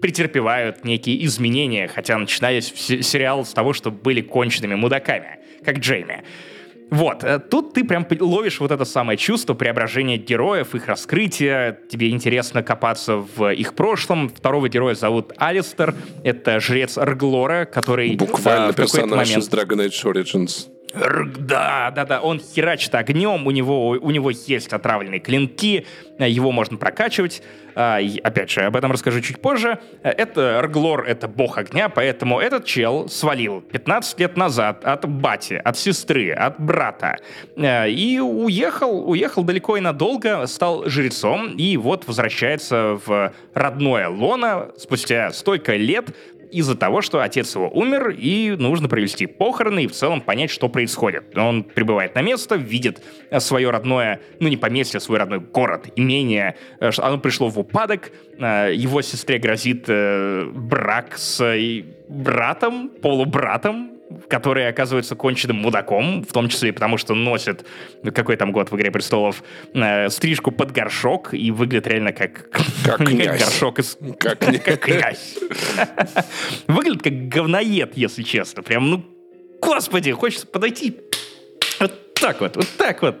претерпевают некие изменения, хотя начинались сериал с того, что были конченными мудаками, как Джейми. Вот, э, тут ты прям ловишь вот это самое чувство преображения героев, их раскрытия, тебе интересно копаться в их прошлом. Второго героя зовут Алистер, это жрец Рглора, который... Буквально э, персонаж момент... из Dragon Age Origins. Да, да, да, он херачит огнем, у него, у него есть отравленные клинки, его можно прокачивать. А, опять же, об этом расскажу чуть позже. Это Рглор, это бог огня, поэтому этот чел свалил 15 лет назад от бати, от сестры, от брата. Э, и уехал, уехал далеко и надолго, стал жрецом, и вот возвращается в родное лоно спустя столько лет, из-за того, что отец его умер, и нужно провести похороны и в целом понять, что происходит. Он прибывает на место, видит э, свое родное, ну не поместье, а свой родной город, имение, э, оно пришло в упадок, э, его сестре грозит брак с братом, полубратом, который оказывается конченным мудаком, в том числе и потому, что носит, какой там год в «Игре престолов», э, стрижку под горшок и выглядит реально как... Как князь. горшок из... Как Как князь. Выглядит как говноед, если честно. Прям, ну, господи, хочется подойти вот так вот, вот так вот.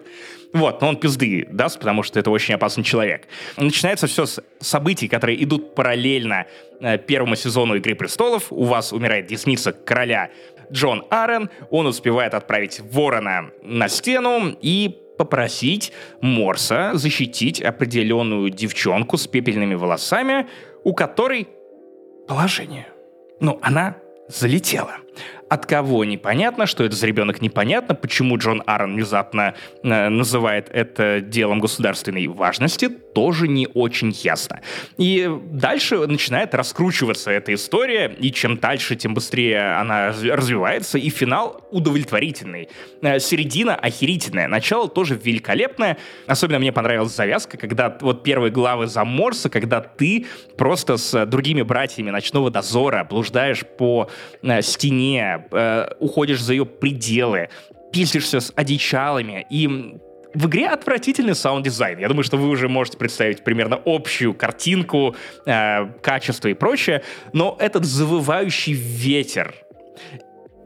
Вот, но он пизды даст, потому что это очень опасный человек. Начинается все с событий, которые идут параллельно э, первому сезону «Игры престолов». У вас умирает десница короля Джон Аррен. Он успевает отправить ворона на стену и попросить Морса защитить определенную девчонку с пепельными волосами, у которой положение. Ну, она залетела. От кого непонятно, что это за ребенок непонятно, почему Джон Аарон внезапно э, называет это делом государственной важности, тоже не очень ясно. И дальше начинает раскручиваться эта история, и чем дальше, тем быстрее она развивается, и финал удовлетворительный. Э, середина охерительная, начало тоже великолепное. Особенно мне понравилась завязка, когда вот первые главы за Морса, когда ты просто с другими братьями ночного дозора блуждаешь по э, стене, э, уходишь за ее пределы, пиздишься с одичалами, и в игре отвратительный саунд-дизайн. Я думаю, что вы уже можете представить примерно общую картинку, э, качество и прочее, но этот завывающий ветер,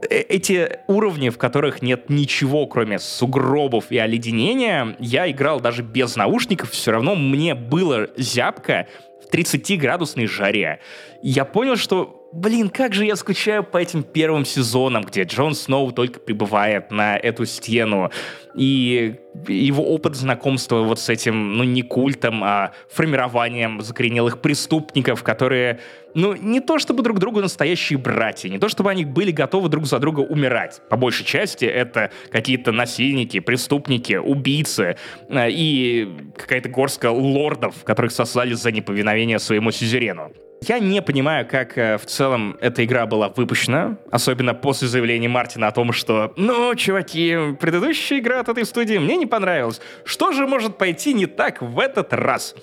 э, эти уровни, в которых нет ничего, кроме сугробов и оледенения, я играл даже без наушников, все равно мне было зябко в 30-градусной жаре. Я понял, что Блин, как же я скучаю по этим первым сезонам, где Джон Сноу только прибывает на эту стену, и его опыт знакомства вот с этим, ну, не культом, а формированием закоренелых преступников, которые, ну, не то чтобы друг другу настоящие братья, не то чтобы они были готовы друг за друга умирать. По большей части это какие-то насильники, преступники, убийцы э, и какая-то горстка лордов, которых сослали за неповиновение своему сюзерену. Я не понимаю, как э, в целом эта игра была выпущена, особенно после заявления Мартина о том, что «Ну, чуваки, предыдущая игра от этой студии мне не понравилась. Что же может пойти не так в этот раз?»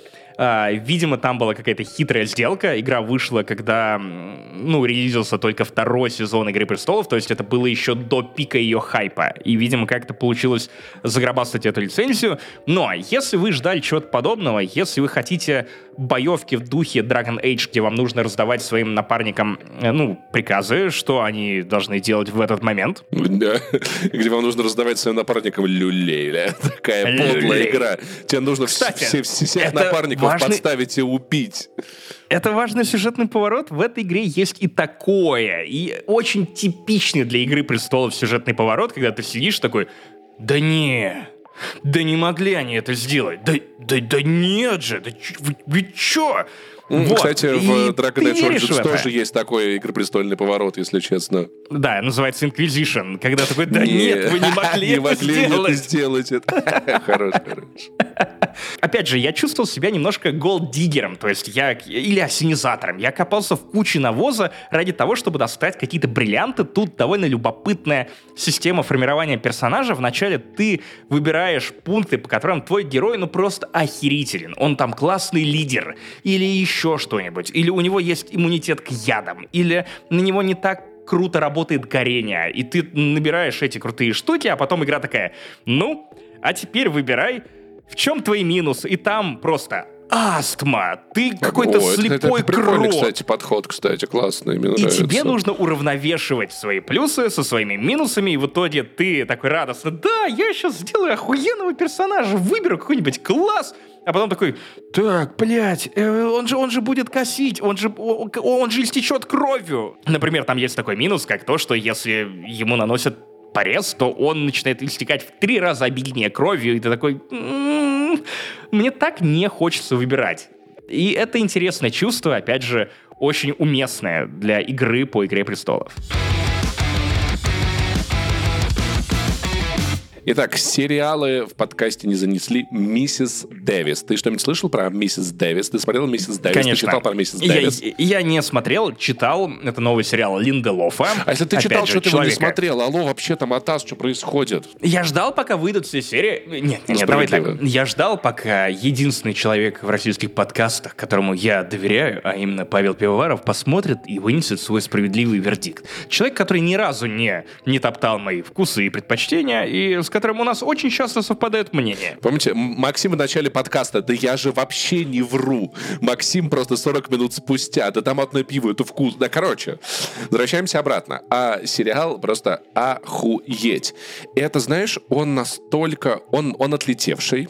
А, видимо, там была какая-то хитрая сделка. Игра вышла, когда, ну, релизился только второй сезон Игры престолов, то есть это было еще до пика ее хайпа. И, видимо, как-то получилось заграбастать эту лицензию. Но если вы ждали чего-то подобного, если вы хотите боевки в духе Dragon Age, где вам нужно раздавать своим напарникам, э, ну, приказы, что они должны делать в этот момент. Да, где вам нужно раздавать своим напарникам люлей, Такая подлая игра. Тебе нужно все, все, всех напарников важный... подставить и убить. Это важный сюжетный поворот. В этой игре есть и такое. И очень типичный для Игры престолов сюжетный поворот, когда ты сидишь такой, да не, да не могли они это сделать. Да, да, да нет же, да, вы, вы чё? Вот. Кстати, в Dragon Age Origins тоже есть такой игропрестольный поворот, если честно. Да, называется Inquisition, когда такой, да нет, вы не могли не это могли сделать. сделать. это. Хорош, хорош. Опять же, я чувствовал себя немножко голддиггером, то есть я, или осенизатором. Я копался в куче навоза ради того, чтобы достать какие-то бриллианты. Тут довольно любопытная система формирования персонажа. Вначале ты выбираешь пункты, по которым твой герой, ну, просто охерителен. Он там классный лидер, или еще что-нибудь, или у него есть иммунитет к ядам, или на него не так круто работает горение, и ты набираешь эти крутые штуки, а потом игра такая, ну, а теперь выбирай в чем твои минусы? И там просто астма, ты какой-то О, это- слепой это, прикольный, крот. кстати, подход, кстати, классный, мне И нравится. тебе нужно уравновешивать свои плюсы со своими минусами, и в итоге ты такой радостно, да, я сейчас сделаю охуенного персонажа, выберу какой-нибудь класс, а потом такой, так, блядь, э, он же, он же будет косить, он же, он, он же истечет кровью. Например, там есть такой минус, как то, что если ему наносят порез, то он начинает истекать в три раза обильнее кровью, и ты такой, «М-м-м, мне так не хочется выбирать. И это интересное чувство, опять же, очень уместное для игры по «Игре престолов». Итак, сериалы в подкасте не занесли. Миссис Дэвис. Ты что-нибудь слышал про миссис Дэвис? Ты смотрел миссис Дэвис? Конечно. Ты читал про миссис Дэвис? Я, я не смотрел, читал. Это новый сериал Линделофа. А если ты Опять читал, же, что ты его не смотрел? Алло, вообще там Атас, что происходит? Я ждал, пока выйдут все серии. Нет, нет, давай так. Я ждал, пока единственный человек в российских подкастах, которому я доверяю, а именно Павел Пивоваров, посмотрит и вынесет свой справедливый вердикт. Человек, который ни разу не, не топтал мои вкусы и предпочтения, и которым у нас очень часто совпадают мнения. Помните, Максим в начале подкаста, да я же вообще не вру. Максим просто 40 минут спустя, да томатное пиво, это вкус. Да, короче, возвращаемся обратно. А сериал просто охуеть. Это, знаешь, он настолько, он, он отлетевший,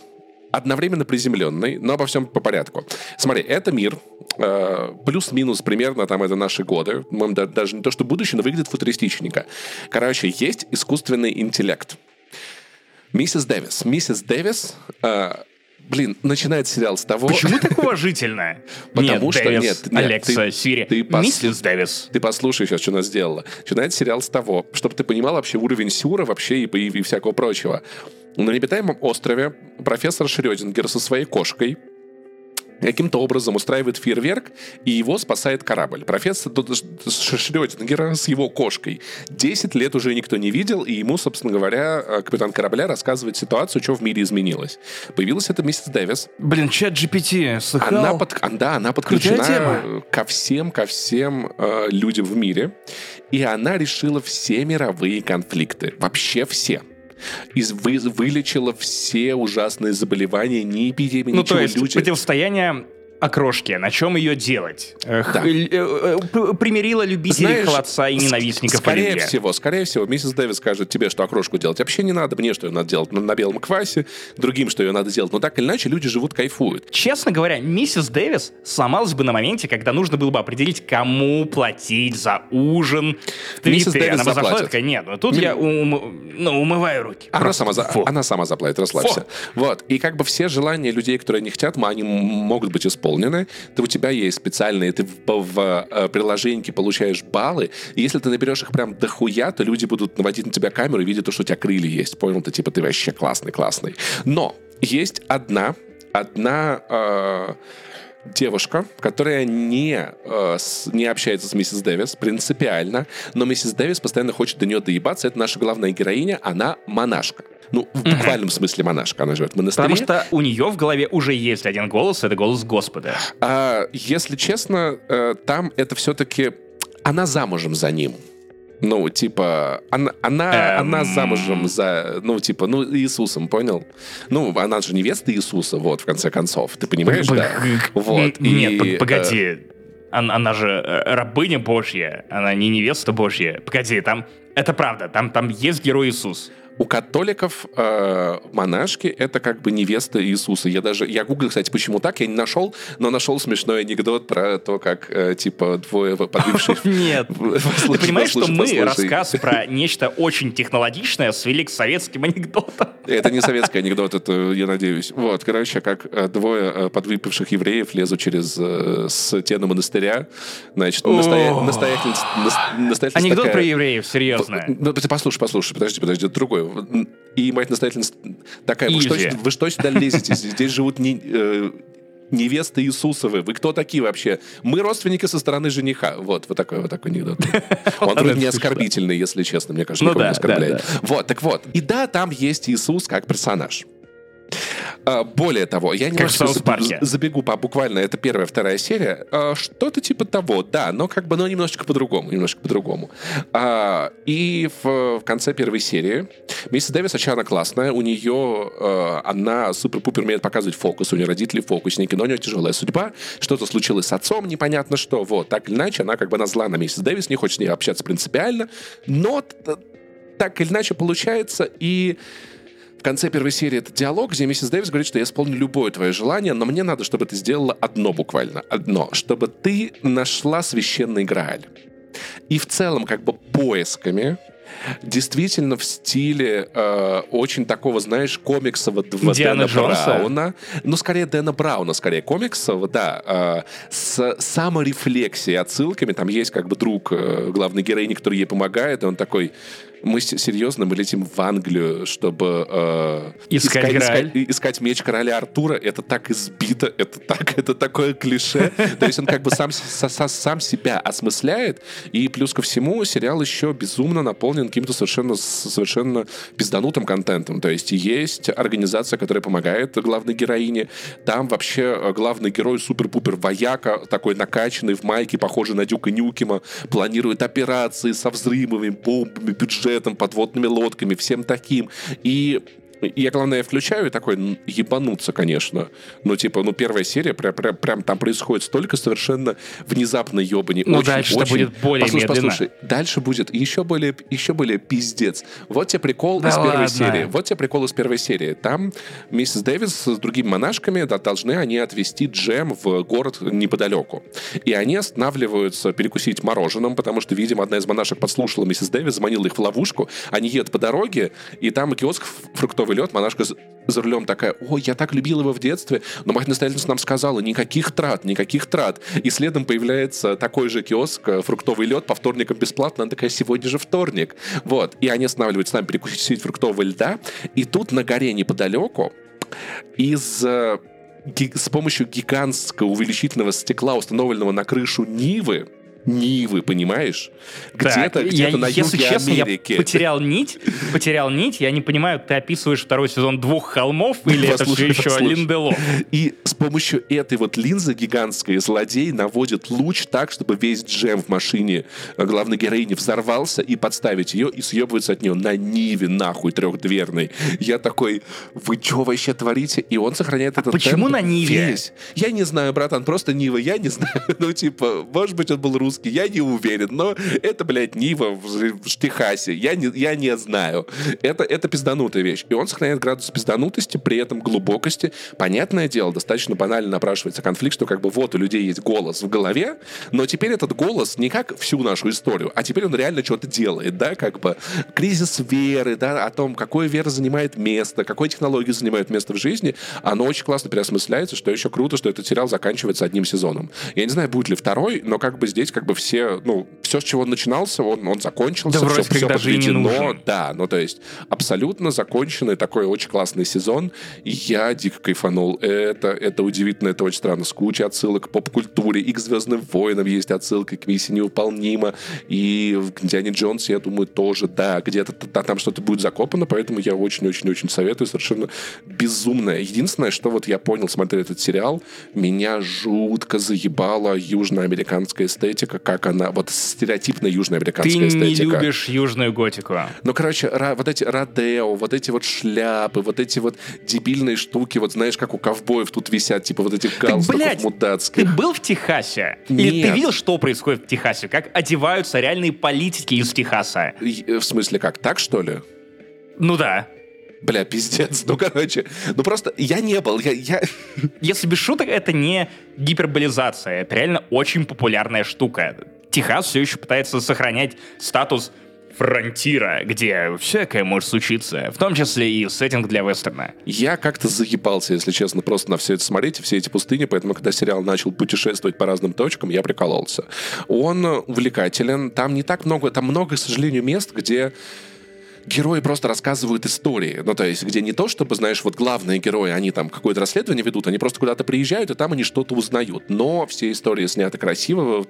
одновременно приземленный, но обо всем по порядку. Смотри, это мир, э, плюс-минус примерно там это наши годы, даже не то, что будущее, но выглядит футуристичненько. Короче, есть искусственный интеллект. Миссис Дэвис. Миссис Дэвис, э, блин, начинает сериал с того... Почему так уважительно? Потому нет, что- Дэвис, нет, нет, Алекса, ты- Сири, ты пос- миссис Дэвис. Ты послушай сейчас, что она сделала. Начинает сериал с того, чтобы ты понимал вообще уровень сюра вообще и, и- и всякого прочего. На необитаемом острове профессор Шрёдингер со своей кошкой каким-то образом устраивает фейерверк, и его спасает корабль. Профессор Шрёдингера с его кошкой 10 лет уже никто не видел, и ему, собственно говоря, э, капитан корабля рассказывает ситуацию, что в мире изменилось. Появилась эта миссис Дэвис, Блин, чат GPT, слыхал? она, под, да, она подключена ко всем, ко всем э, людям в мире, и она решила все мировые конфликты, вообще все. Из, вы, вылечила все ужасные заболевания, ни эпидемии, Ну, ничего. то есть люди... противостояние окрошки. На чем ее делать? Да. э, э, Примирила любителей Знаешь, холодца и ненавистников Скорее оливье. всего, скорее всего, миссис Дэвис скажет тебе, что окрошку делать вообще не надо, мне что ее надо делать на, белом квасе, другим, что ее надо делать. Но так или иначе, люди живут, кайфуют. Честно говоря, миссис Дэвис сломалась бы на моменте, когда нужно было бы определить, кому платить за ужин в Миссис. Дэвис Она бы зашла такая, нет, ну тут Ми- я ум- ну, умываю руки. Она Просто сама, за- фу. она сама заплатит, расслабься. Вот. И как бы все желания людей, которые не хотят, они могут быть исполнены. Ты, у тебя есть специальные, ты в, в, э, приложении получаешь баллы, и если ты наберешь их прям дохуя, то люди будут наводить на тебя камеру и видят то, что у тебя крылья есть. Понял? Ты типа, ты вообще классный, классный. Но есть одна, одна э, девушка, которая не, э, с- не общается с миссис Дэвис принципиально, но миссис Дэвис постоянно хочет до нее доебаться. Это наша главная героиня, она монашка. Ну, в буквальном смысле монашка. Она живет в монастыре. Потому что у нее в голове уже есть один голос, это голос Господа. А, если честно, э, там это все-таки... Она замужем за ним. Ну, типа, она, она, Эм. она замужем за, ну, типа, ну, Иисусом, понял? Ну, она же невеста Иисуса, вот, в конце концов. Ты понимаешь, да? Вот. Нет, и, э, погоди. Она, она же э, рабыня Божья, она не невеста Божья. Погоди, там... Это правда, там, там есть герой Иисус. У католиков э, монашки это как бы невеста Иисуса. Я даже я гуглил, кстати, почему так, я не нашел, но нашел смешной анекдот про то, как э, типа двое подвивших. Нет. Послушай, Ты понимаешь, что мы послушай. рассказ про нечто очень технологичное свели к советским анекдотам? Это не советский анекдот, это я надеюсь. Вот, короче, как э, двое э, подвыпивших евреев лезут через э, стену монастыря. Значит, настоятельница, нас- настоятельница Анекдот про евреев, серьезно. Ну, послушай, послушай, подожди, подожди, другой. И мать настоятельница такая, вы что, вы что сюда лезете? Здесь живут не, э, невесты Иисусовы. Вы кто такие вообще? Мы родственники со стороны жениха. Вот, вот такой вот такой анекдот. Он вроде не оскорбительный, если честно, мне кажется, Ну никого не оскорбляет. Вот, так вот. И да, там есть Иисус как персонаж. А, Более того, я немножко забегу по буквально, это первая, вторая серия. А, Что-то типа того, да, но как бы, но немножечко по-другому, немножко по-другому. А, И в, конце первой серии миссис Дэвис очень классная, у нее она супер-пупер умеет показывать фокус, у нее родители фокусники, но у нее тяжелая судьба, что-то случилось с отцом, непонятно что, вот, так или иначе, она как бы на зла на миссис Дэвис, не хочет с ней общаться принципиально, но так или иначе получается, и в конце первой серии это диалог, где миссис Дэвис говорит, что я исполню любое твое желание, но мне надо, чтобы ты сделала одно буквально, одно, чтобы ты нашла священный Грааль. И в целом как бы поисками действительно в стиле э, очень такого, знаешь, комиксового Диана Дэна Джонса. Брауна. Ну, скорее Дэна Брауна, скорее комиксового, да. э, с саморефлексией, отсылками. Там есть как бы друг э, главной героини, который ей помогает, и он такой... Мы серьезно, мы летим в Англию, чтобы э, Искать Грааль. искать, искать меч короля Артура. Это так избито, это так, это такое клише. То есть он как бы сам себя осмысляет. И плюс ко всему сериал еще безумно наполнен каким-то совершенно, совершенно пизданутым контентом. То есть есть организация, которая помогает главной героине. Там вообще э, главный герой супер-пупер вояка, такой накачанный в майке, похожий на Дюка Нюкима, планирует операции со взрывами, бомбами, бюджетом, подводными лодками, всем таким. И я, главное, включаю и такой, «Н- ебануться, конечно. Ну, типа, ну, первая серия, прям, прям, прям там происходит столько совершенно внезапной ебани. Ну, Очень, дальше-то очень- будет более послушай, медленно. Послушай, дальше будет еще более, еще более пиздец. Вот тебе прикол Да из первой ладно. серии. Вот тебе прикол из первой серии. Там миссис Дэвис с другими монашками да, должны они отвезти Джем в город неподалеку. И они останавливаются перекусить мороженым, потому что, видимо, одна из монашек подслушала миссис Дэвис, заманила их в ловушку. Они едут по дороге, и там киоск ф- фруктовый лед, монашка за рулем такая, ой, я так любила его в детстве, но мать настоятельница нам сказала, никаких трат, никаких трат. И следом появляется такой же киоск, э, фруктовый лед, по вторникам бесплатно. Она такая, сегодня же вторник. Вот. И они останавливаются там перекусить фруктового льда. И тут на горе неподалеку из э, с помощью гигантского увеличительного стекла, установленного на крышу Нивы, Нивы, понимаешь? Где-то, где-то я, на если юге честно, Америки. я потерял нить, потерял нить, я не понимаю, ты описываешь второй сезон двух холмов или это все еще послушай. Линделов? И с помощью этой вот линзы гигантской злодей наводит луч так, чтобы весь джем в машине э, главной героини взорвался и подставить ее и съебывается от нее на Ниве нахуй трехдверной. Я такой, вы что вообще творите? И он сохраняет этот А почему темп на Ниве? весь. Я не знаю, братан, просто Нива, я не знаю. Ну, типа, может быть, он был русский, я не уверен, но это, блядь, Нива в, в Техасе. Я не, я не знаю. Это, это пизданутая вещь. И он сохраняет градус пизданутости, при этом глубокости. Понятное дело, достаточно банально напрашивается конфликт, что как бы вот у людей есть голос в голове, но теперь этот голос не как всю нашу историю, а теперь он реально что-то делает, да, как бы кризис веры, да, о том, какое вера занимает место, какой технологии занимает место в жизни, оно очень классно переосмысляется, что еще круто, что этот сериал заканчивается одним сезоном. Я не знаю, будет ли второй, но как бы здесь как бы все, ну, все, с чего он начинался, он, он закончился, Да все, как не нужен. да, ну то есть абсолютно законченный такой очень классный сезон, и я дико кайфанул. Это, это удивительно, это очень странно. С кучей отсылок к поп-культуре, и к «Звездным войнам» есть отсылка, к «Миссии невыполнима», и в «Индиане Джонс», я думаю, тоже, да, где-то там что-то будет закопано, поэтому я очень-очень-очень советую, совершенно безумное. Единственное, что вот я понял, смотря этот сериал, меня жутко заебала южноамериканская эстетика, как она, вот стереотипная Ты южноамериканская не эстетика. любишь южную готику. Ну, короче, ра- вот эти родео, вот эти вот шляпы, вот эти вот дебильные штуки, вот знаешь, как у ковбоев тут висят, типа вот этих галстуков блядь, Ты мудацких. был в Техасе? Или ты Нет. видел, что происходит в Техасе? Как одеваются реальные политики из Техаса? И, э, В смысле, как, так, что ли? Ну да. Бля, пиздец. Ну, короче, ну просто я не был, я... я... Если без шуток, это не гиперболизация. Это реально очень популярная штука. Техас все еще пытается сохранять статус фронтира, где всякое может случиться, в том числе и сеттинг для вестерна. Я как-то заебался, если честно, просто на все это смотреть, все эти пустыни, поэтому, когда сериал начал путешествовать по разным точкам, я прикололся. Он увлекателен, там не так много, там много, к сожалению, мест, где герои просто рассказывают истории. Ну, то есть, где не то, чтобы, знаешь, вот главные герои, они там какое-то расследование ведут, они просто куда-то приезжают, и там они что-то узнают. Но все истории сняты красиво,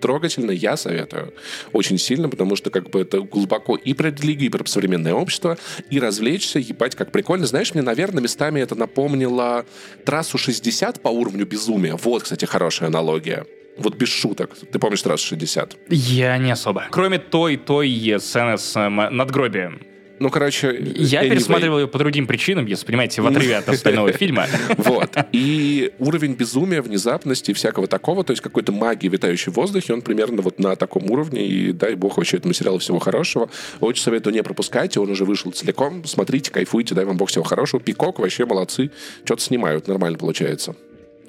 трогательно, я советую очень сильно, потому что как бы это глубоко и про религию, и про современное общество, и развлечься, ебать, как прикольно. Знаешь, мне, наверное, местами это напомнило трассу 60 по уровню безумия. Вот, кстати, хорошая аналогия. Вот без шуток. Ты помнишь трассу 60? Я не особо. Кроме той, той сцены с эм, надгробием. Ну, короче... Я anyway. пересматривал ее по другим причинам, если понимаете, в отрыве от остального фильма. Вот. И уровень безумия, внезапности и всякого такого, то есть какой-то магии, витающей в воздухе, он примерно вот на таком уровне. И дай бог вообще этому сериалу всего хорошего. Очень советую не пропускайте, он уже вышел целиком. Смотрите, кайфуйте, дай вам бог всего хорошего. Пикок, вообще молодцы. Что-то снимают, нормально получается.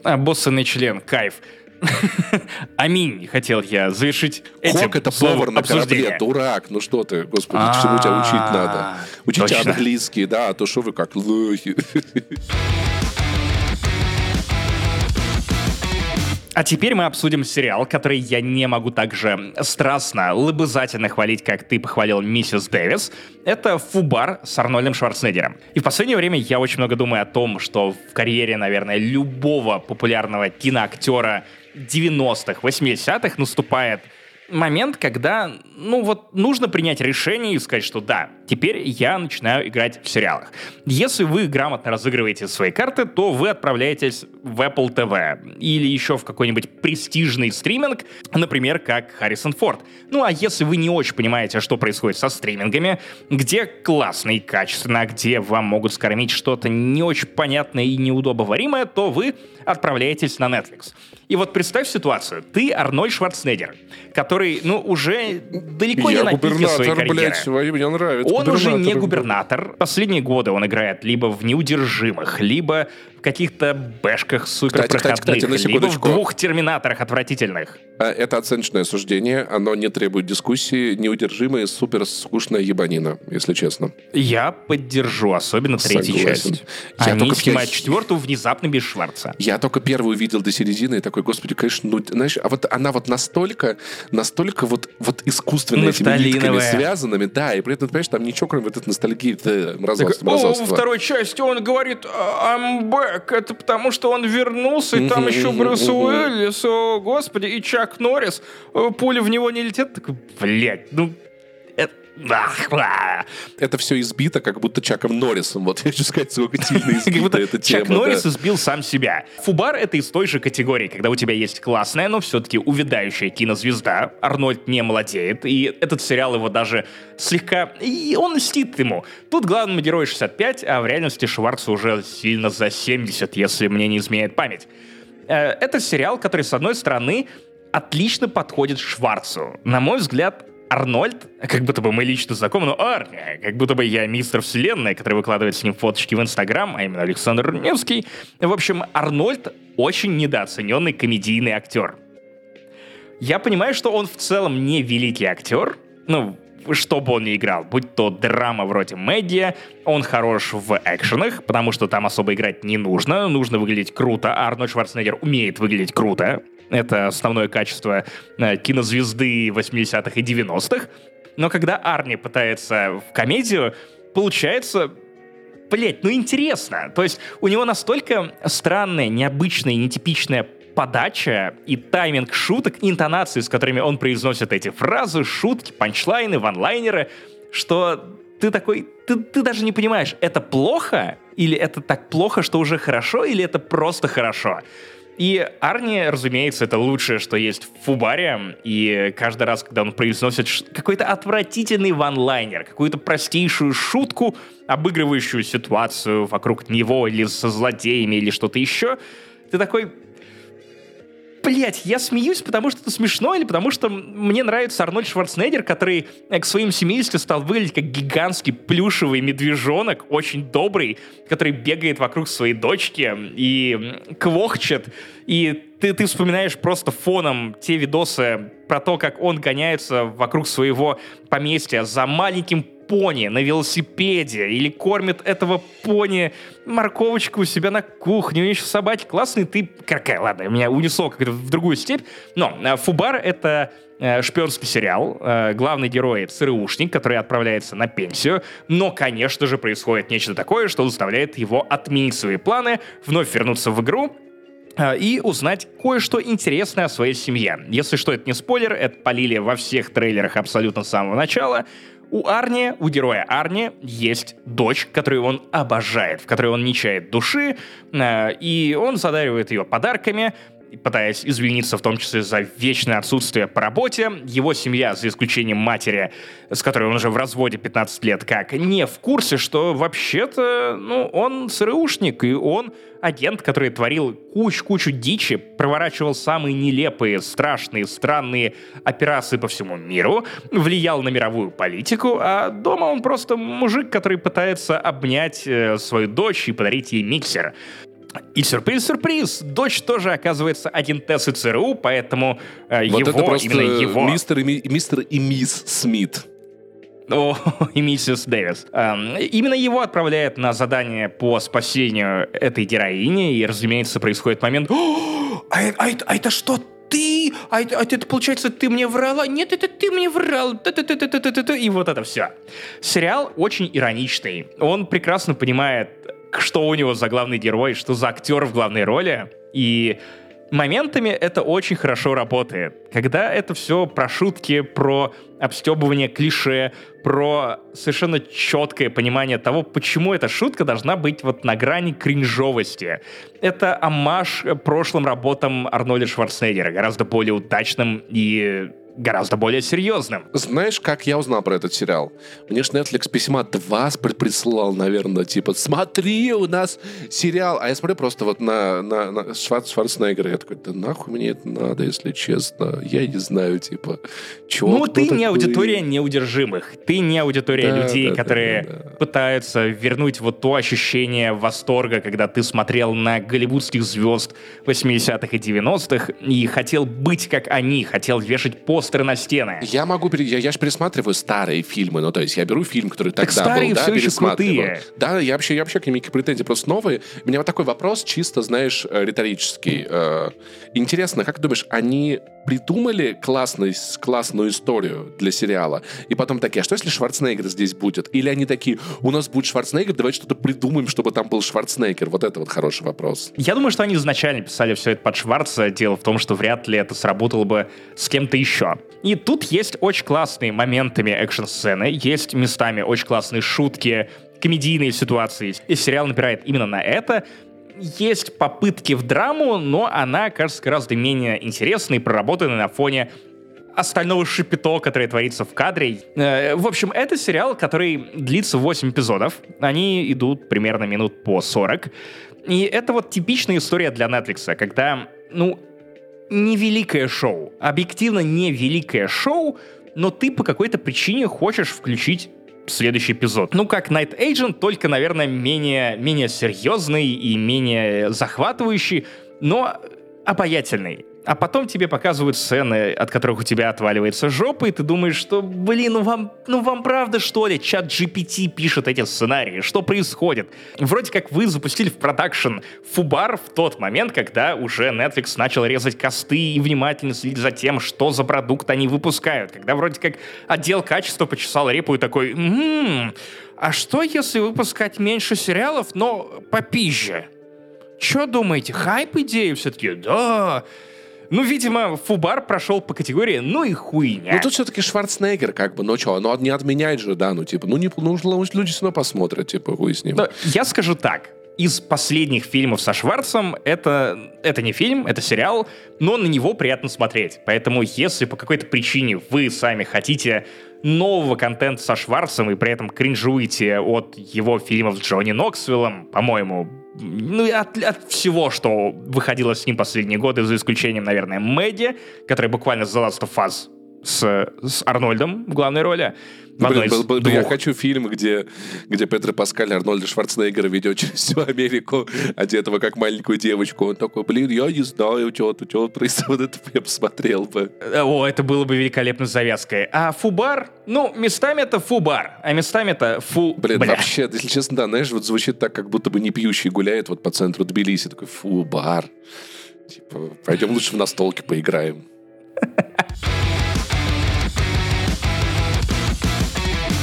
Обоссанный член, кайф. Аминь, хотел я завершить этим Хок это повар на корабле, дурак. Ну что ты, господи, всему тебя учить надо. А, Учите точно. английский, да, а то что вы как лохи. А теперь мы обсудим сериал, который я не могу так же страстно, лобызательно хвалить, как ты похвалил миссис Дэвис. Это «Фубар» с Арнольдом Шварценеггером. И в последнее время я очень много думаю о том, что в карьере, наверное, любого популярного киноактера 90-х, 80-х наступает момент, когда, ну вот, нужно принять решение и сказать, что да, теперь я начинаю играть в сериалах. Если вы грамотно разыгрываете свои карты, то вы отправляетесь в Apple TV или еще в какой-нибудь престижный стриминг, например, как Харрисон Форд. Ну а если вы не очень понимаете, что происходит со стримингами, где классно и качественно, где вам могут скормить что-то не очень понятное и неудобоваримое, то вы отправляетесь на Netflix. И вот представь ситуацию. Ты Арнольд Шварценеггер, который, ну, уже далеко не Я на пике своей карьеры. блядь, мне нравится. Он уже не Губернатор. губернатор. Последние годы он играет либо в «Неудержимых», либо в каких-то бэшках суперпроходных, кстати, на либо в двух «Терминаторах» отвратительных. А, Это оценочное суждение, оно не требует дискуссии, неудержимая, супер скучная ебанина, если честно. Я поддержу, особенно третью Согласен. часть. Я Они только- снимают я- четвертую внезапно без Шварца. Я только первую видел до середины и такой, господи, конечно, ну, знаешь, а вот она вот настолько, настолько вот, вот искусственно этими нитками связанными, да, и при этом, понимаешь, там ничего, кроме вот этой ностальгии, э, Так, мразотства. О, во второй части он говорит «А, Back. Это потому, что он вернулся, и там еще Брюс. Уиллис, о, господи, и Чак Норрис. Э, Пуля в него не летит. Так, блядь, ну... это- все избито, как будто Чаком Норрисом. Вот я хочу сказать, сколько сильно избита эта тема. Чак Норрис избил сам себя. Фубар — это из той же категории, когда у тебя есть классная, но все-таки увядающая кинозвезда. Арнольд не молодеет, и этот сериал его даже слегка... И он льстит ему. Тут главному герою 65, а в реальности Шварцу уже сильно за 70, если мне не изменяет память. Э, Это сериал, который, с одной стороны, отлично подходит Шварцу. На мой взгляд, Арнольд, как будто бы мы лично знакомы, но Арни, как будто бы я мистер Вселенная, который выкладывает с ним фоточки в Инстаграм, а именно Александр Невский. В общем, Арнольд очень недооцененный комедийный актер. Я понимаю, что он в целом не великий актер, ну, что бы он ни играл, будь то драма вроде Мэдди, он хорош в экшенах, потому что там особо играть не нужно, нужно выглядеть круто, а Арнольд Шварценеггер умеет выглядеть круто. Это основное качество э, кинозвезды 80-х и 90-х. Но когда Арни пытается в комедию, получается блять, ну интересно. То есть у него настолько странная, необычная, нетипичная подача и тайминг шуток, интонации, с которыми он произносит эти фразы, шутки, панчлайны, ванлайнеры, что ты такой, ты, ты даже не понимаешь, это плохо или это так плохо, что уже хорошо, или это просто хорошо. И Арни, разумеется, это лучшее, что есть в Фубаре. И каждый раз, когда он произносит какой-то отвратительный ванлайнер, какую-то простейшую шутку, обыгрывающую ситуацию вокруг него или со злодеями или что-то еще, ты такой... Блять, я смеюсь, потому что это смешно, или потому что мне нравится Арнольд Шварценеггер, который э, к своим 70 стал выглядеть как гигантский плюшевый медвежонок, очень добрый, который бегает вокруг своей дочки и квохчет. И ты, ты вспоминаешь просто фоном те видосы про то, как он гоняется вокруг своего поместья за маленьким пони на велосипеде или кормит этого пони морковочку у себя на кухне, у него еще собаки классные, ты... Какая, ладно, меня унесло как-то в другую степь. Но э, Фубар — это э, шпионский сериал. Э, главный герой — ЦРУшник, который отправляется на пенсию. Но, конечно же, происходит нечто такое, что заставляет его отменить свои планы, вновь вернуться в игру, и узнать кое-что интересное о своей семье. Если что, это не спойлер, это полили во всех трейлерах абсолютно с самого начала. У Арни, у героя Арни, есть дочь, которую он обожает, в которой он не чает души, э, и он задаривает ее подарками, пытаясь извиниться в том числе за вечное отсутствие по работе. Его семья, за исключением матери, с которой он уже в разводе 15 лет, как не в курсе, что вообще-то, ну, он ЦРУшник, и он агент, который творил кучу-кучу дичи, проворачивал самые нелепые, страшные, странные операции по всему миру, влиял на мировую политику, а дома он просто мужик, который пытается обнять э, свою дочь и подарить ей миксер. И сюрприз-сюрприз, дочь тоже оказывается один ТЭС и ЦРУ, поэтому э, Вот его, это просто именно его... мистер и, ми- мистер и мисс Смит. О, и миссис Дэвис. Эм, именно его отправляют на задание по спасению этой героини, и, разумеется, происходит момент «О, а, э- а это, а это что, ты? А это, а это, получается, ты мне врала? Нет, это ты мне врал. Та-та-та-та-та-та-та». И вот это все. Сериал очень ироничный. Он прекрасно понимает, что у него за главный герой, что за актер в главной роли. И моментами это очень хорошо работает. Когда это все про шутки, про обстебывание клише, про совершенно четкое понимание того, почему эта шутка должна быть вот на грани кринжовости. Это амаш прошлым работам Арнольда Шварценеггера, гораздо более удачным и гораздо более серьезным. Знаешь, как я узнал про этот сериал? Мне ж Netflix письма два присылал, наверное, типа, смотри, у нас сериал. А я смотрю просто вот на, на, на Шварц, Шварценеггера, я такой, да нахуй мне это надо, если честно. Я не знаю, типа, чего, Ну, ты не такой? аудитория неудержимых. Ты не аудитория Да, людей, да, которые да, да. пытаются вернуть вот то ощущение восторга, когда ты смотрел на голливудских звезд 80-х и 90-х и хотел быть как они, хотел вешать постеры на стены. Я могу, я, я же пересматриваю старые фильмы, ну, то есть я беру фильм, который Так тогда старые был, да, всё ещё пересматриваю. крутые. Да, я вообще, я вообще к ним никаких претензий, просто новые. У меня вот такой вопрос, чисто, знаешь, э, риторический. Э, Интересно, как ты думаешь, они придумали классный, классную историю для сериала, и потом такие, а что если Шварценеггер здесь будет? Или они такие, у нас будет Шварценеггер, давайте что-то придумаем, чтобы там был Шварценеггер. Вот это вот хороший вопрос. Я думаю, что они изначально писали все это под Шварца. Дело в том, что вряд ли это сработало бы с кем-то еще. И тут есть очень классные моментами экшн-сцены, есть местами очень классные шутки, комедийные ситуации. И сериал напирает именно на это. Есть попытки в драму, но она кажется гораздо менее интересной и проработанной на фоне остального шипито, которое творится в кадре. Э, В общем, это сериал, который длится 8 эпизодов. Они идут примерно минут по 40. И это вот типичная история для Netflix, когда, ну, невеликое шоу. Объективно не великое шоу, но ты по какой-то причине хочешь включить следующий эпизод. Ну, как Night Agent, только, наверное, менее, менее серьезный и менее захватывающий, но обаятельный. А потом тебе показывают сцены, от которых у тебя отваливается жопа, и ты думаешь, что, блин, ну вам, ну вам правда, что ли, чат GPT пишет эти сценарии? Что происходит? Вроде как вы запустили в продакшн Фубар в тот момент, когда уже Netflix начал резать косты и внимательно следить за тем, что за продукт они выпускают. Когда вроде как отдел качества почесал репу и такой, «М, а что если выпускать меньше сериалов, но попизже? Что думаете, хайп идею все-таки? Да. Ну, видимо, Фубар прошел по категории «ну и хуйня». Ну, тут все-таки Шварценеггер, как бы, ну что, ну не отменяет же, да, ну типа, ну, не, ну люди все равно посмотрят, типа, хуй с ним. Но я скажу так. Из последних фильмов со Шварцем это, это не фильм, это сериал, но на него приятно смотреть. Поэтому если по какой-то причине вы сами хотите нового контента со Шварцем и при этом кринжуете от его фильмов с Джонни Ноксвиллом, по-моему, ну и от, от всего, что выходило с ним последние годы, за исключением, наверное, Мэдди, который буквально The Last of Us с, с Арнольдом в главной роли. В одной Блин, из был- был- я хочу фильм, где, где Петро Паскаль Арнольда Шварценеггера ведет через всю Америку, одетого как маленькую девочку. Он такой, блин, я не знаю, что тут, что происходит. Это я посмотрел бы. О, это было бы великолепной завязкой. А фубар? Ну, местами это фубар, а местами это фу... Блин, бля. вообще, если честно, да, знаешь, вот звучит так, как будто бы не пьющий гуляет вот по центру Тбилиси. Такой, фу, бар. Типа, пойдем лучше в настолки поиграем.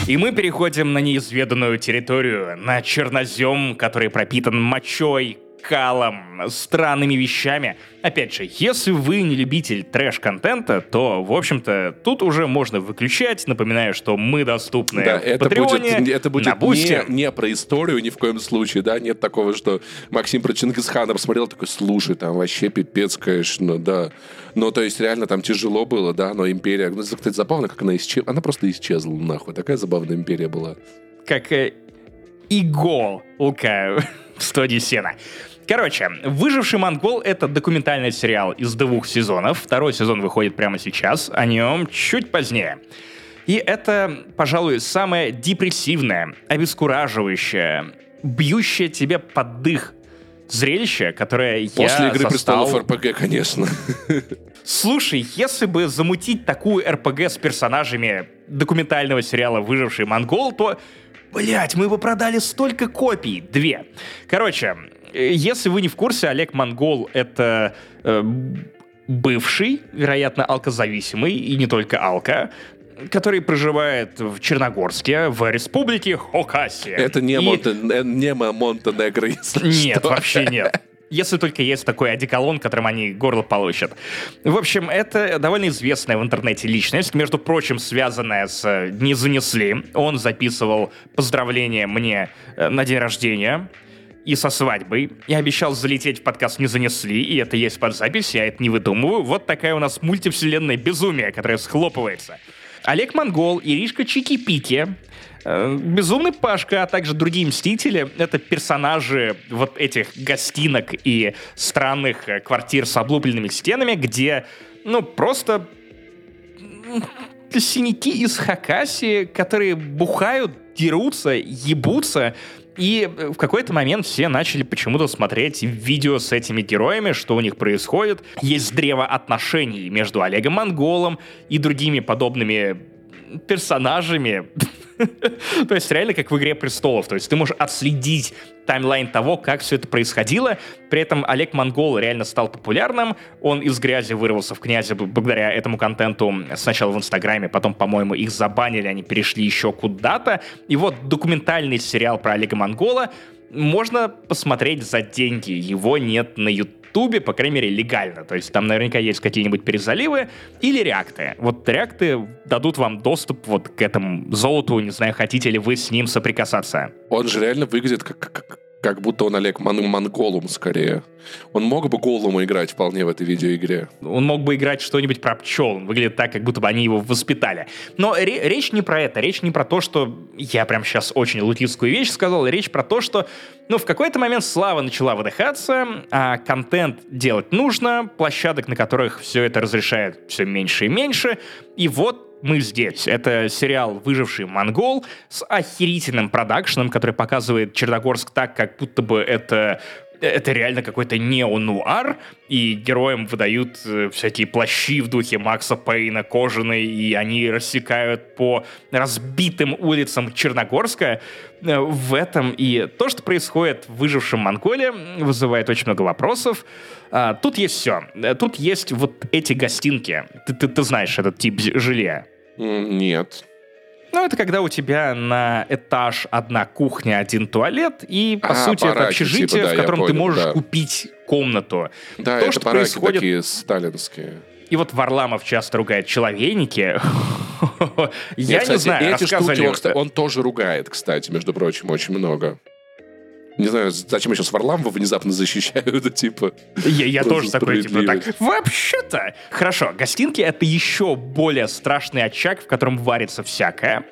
И мы переходим на неизведанную территорию, на чернозем, который пропитан мочой, калом, странными вещами. Опять же, если вы не любитель трэш-контента, то, в общем-то, тут уже можно выключать. Напоминаю, что мы доступны Да, в это Патреоне, будет, это будет на не, не про историю ни в коем случае, да, нет такого, что Максим про Чингисхана посмотрел, такой, слушай, там вообще пипец, конечно, да. Ну, то есть, реально там тяжело было, да, но империя, ну, кстати, забавно, как она исчезла, она просто исчезла, нахуй, такая забавная империя была. как э, иголка в студии сена. Короче, «Выживший монгол» — это документальный сериал из двух сезонов. Второй сезон выходит прямо сейчас, о нем чуть позднее. И это, пожалуй, самое депрессивное, обескураживающее, бьющее тебе под дых зрелище, которое После я «Игры застал... престолов» РПГ, конечно. Слушай, если бы замутить такую РПГ с персонажами документального сериала «Выживший монгол», то, блять, мы бы продали столько копий. Две. Короче, если вы не в курсе, Олег Монгол — это э, бывший, вероятно, алкозависимый, и не только алка, который проживает в Черногорске, в республике Хокасия. Это не, И- Монте... э, не Монтенегро, если Нет, что. вообще нет. Если только есть такой одеколон, которым они горло получат. В общем, это довольно известная в интернете личность, между прочим, связанная с э, «Не занесли». Он записывал поздравления мне э, на день рождения и со свадьбой. Я обещал залететь в подкаст «Не занесли», и это есть под запись, я это не выдумываю. Вот такая у нас мультивселенная безумие, которая схлопывается. Олег Монгол, Иришка Чики-Пики, э, Безумный Пашка, а также другие Мстители — это персонажи вот этих гостинок и странных э, квартир с облупленными стенами, где, ну, просто синяки из Хакаси, которые бухают, дерутся, ебутся, и э, в какой-то момент все начали почему-то смотреть видео с этими героями, что у них происходит. Есть древо отношений между Олегом Монголом и другими подобными персонажами. То есть реально как в «Игре престолов». То есть ты можешь отследить таймлайн того, как все это происходило. При этом Олег Монгол реально стал популярным. Он из грязи вырвался в князе б- благодаря этому контенту сначала в Инстаграме, потом, по-моему, их забанили, они перешли еще куда-то. И вот документальный сериал про Олега Монгола можно посмотреть за деньги. Его нет на Ютубе, по крайней мере, легально. То есть там наверняка есть какие-нибудь перезаливы или реакты. Вот реакты дадут вам доступ вот к этому золоту, не знаю, хотите ли вы с ним соприкасаться. Он же реально выглядит как, как, как будто он Олег Мон- Монголум скорее. Он мог бы Голуму играть вполне в этой видеоигре. Он мог бы играть что-нибудь про пчел. Он выглядит так, как будто бы они его воспитали. Но ре- речь не про это. Речь не про то, что... Я прям сейчас очень лутистскую вещь сказал. Речь про то, что... Ну, в какой-то момент слава начала выдыхаться, а контент делать нужно, площадок, на которых все это разрешает все меньше и меньше. И вот мы здесь. Это сериал «Выживший монгол» с охерительным продакшеном, который показывает Черногорск так, как будто бы это это реально какой-то неонуар, и героям выдают э, всякие плащи в духе Макса Пейна, кожаные, и они рассекают по разбитым улицам Черногорска. Э, В этом и то, что происходит в выжившем Монголе, вызывает очень много вопросов. А, Тут есть все. Тут есть вот эти гостинки. Ты, ты, ты знаешь этот тип. М, Нет. Ну, это когда у тебя на этаж одна кухня, один туалет, и, по А, сути, это бараки, общежитие, типа, да, в котором ты понял, можешь да. купить комнату. Да, То, это что бараки происходит- такие сталинские. И вот Варламов часто ругает человейники. Я Нет, не знаю, эти штуки он, он тоже ругает, кстати, между прочим, очень много. Не знаю, зачем сейчас Варламова внезапно защищают, типа. Я, я тоже такой, типа, так, вообще-то. Хорошо, гостинки — это еще более страшный очаг, в котором варится всякое.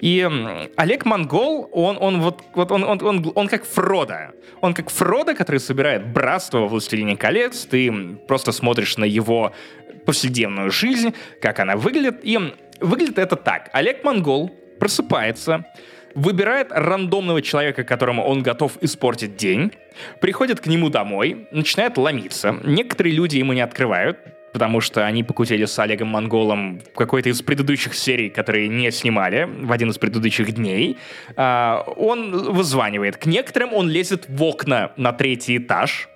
И Олег Монгол, он, он вот, вот он, он, он, он как Фродо. Он как Фродо, который собирает братство во «Властелине колец». Ты просто смотришь на его повседневную жизнь, как она выглядит. И выглядит это так. Олег Монгол просыпается, выбирает рандомного человека, которому он готов испортить день, приходит к нему домой, начинает ломиться. Некоторые люди ему не открывают, потому что они покутили с Олегом Монголом в какой-то из предыдущих серий, которые не снимали в один из предыдущих дней. А, он вызванивает. К некоторым он лезет в окна на третий этаж,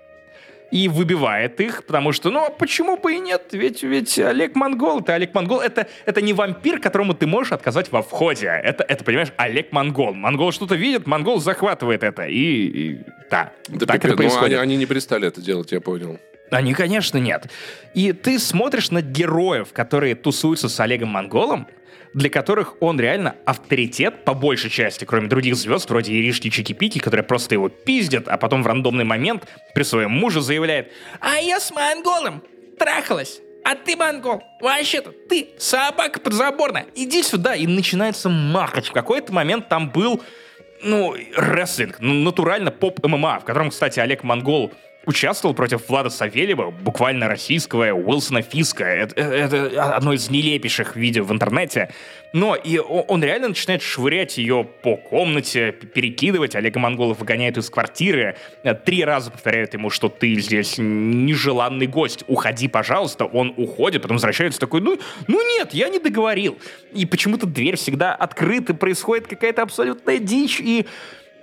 и выбивает их, потому что, ну, а почему бы и нет? Ведь, ведь Олег Монгол, это Олег Монгол, это, это не вампир, которому ты можешь отказать во входе. Это, это, понимаешь, Олег Монгол. Монгол что-то видит, Монгол захватывает это. И, и да, Да так пипец. это Ну, они, происходит. они не перестали это делать, я понял. Они, конечно, нет. И ты смотришь на героев, которые тусуются с Олегом Монголом, для которых он реально авторитет, по большей части, кроме других звезд, вроде Иришки Чики-Пики, которые просто его пиздят, а потом в рандомный момент при своем муже заявляет «А я с монголом трахалась, а ты монгол, вообще-то ты собака подзаборная, иди сюда». И начинается махач. В какой-то момент там был ну, рестлинг, натурально поп-ММА, в котором, кстати, Олег Монгол участвовал против Влада Савельева, буквально российского Уилсона Фиска. Это, это одно из нелепейших видео в интернете. Но и он реально начинает швырять ее по комнате, перекидывать. Олега Монголов выгоняет из квартиры. Три раза повторяют ему, что ты здесь нежеланный гость. Уходи, пожалуйста. Он уходит, потом возвращается такой, ну, ну нет, я не договорил. И почему-то дверь всегда открыта, происходит какая-то абсолютная дичь. И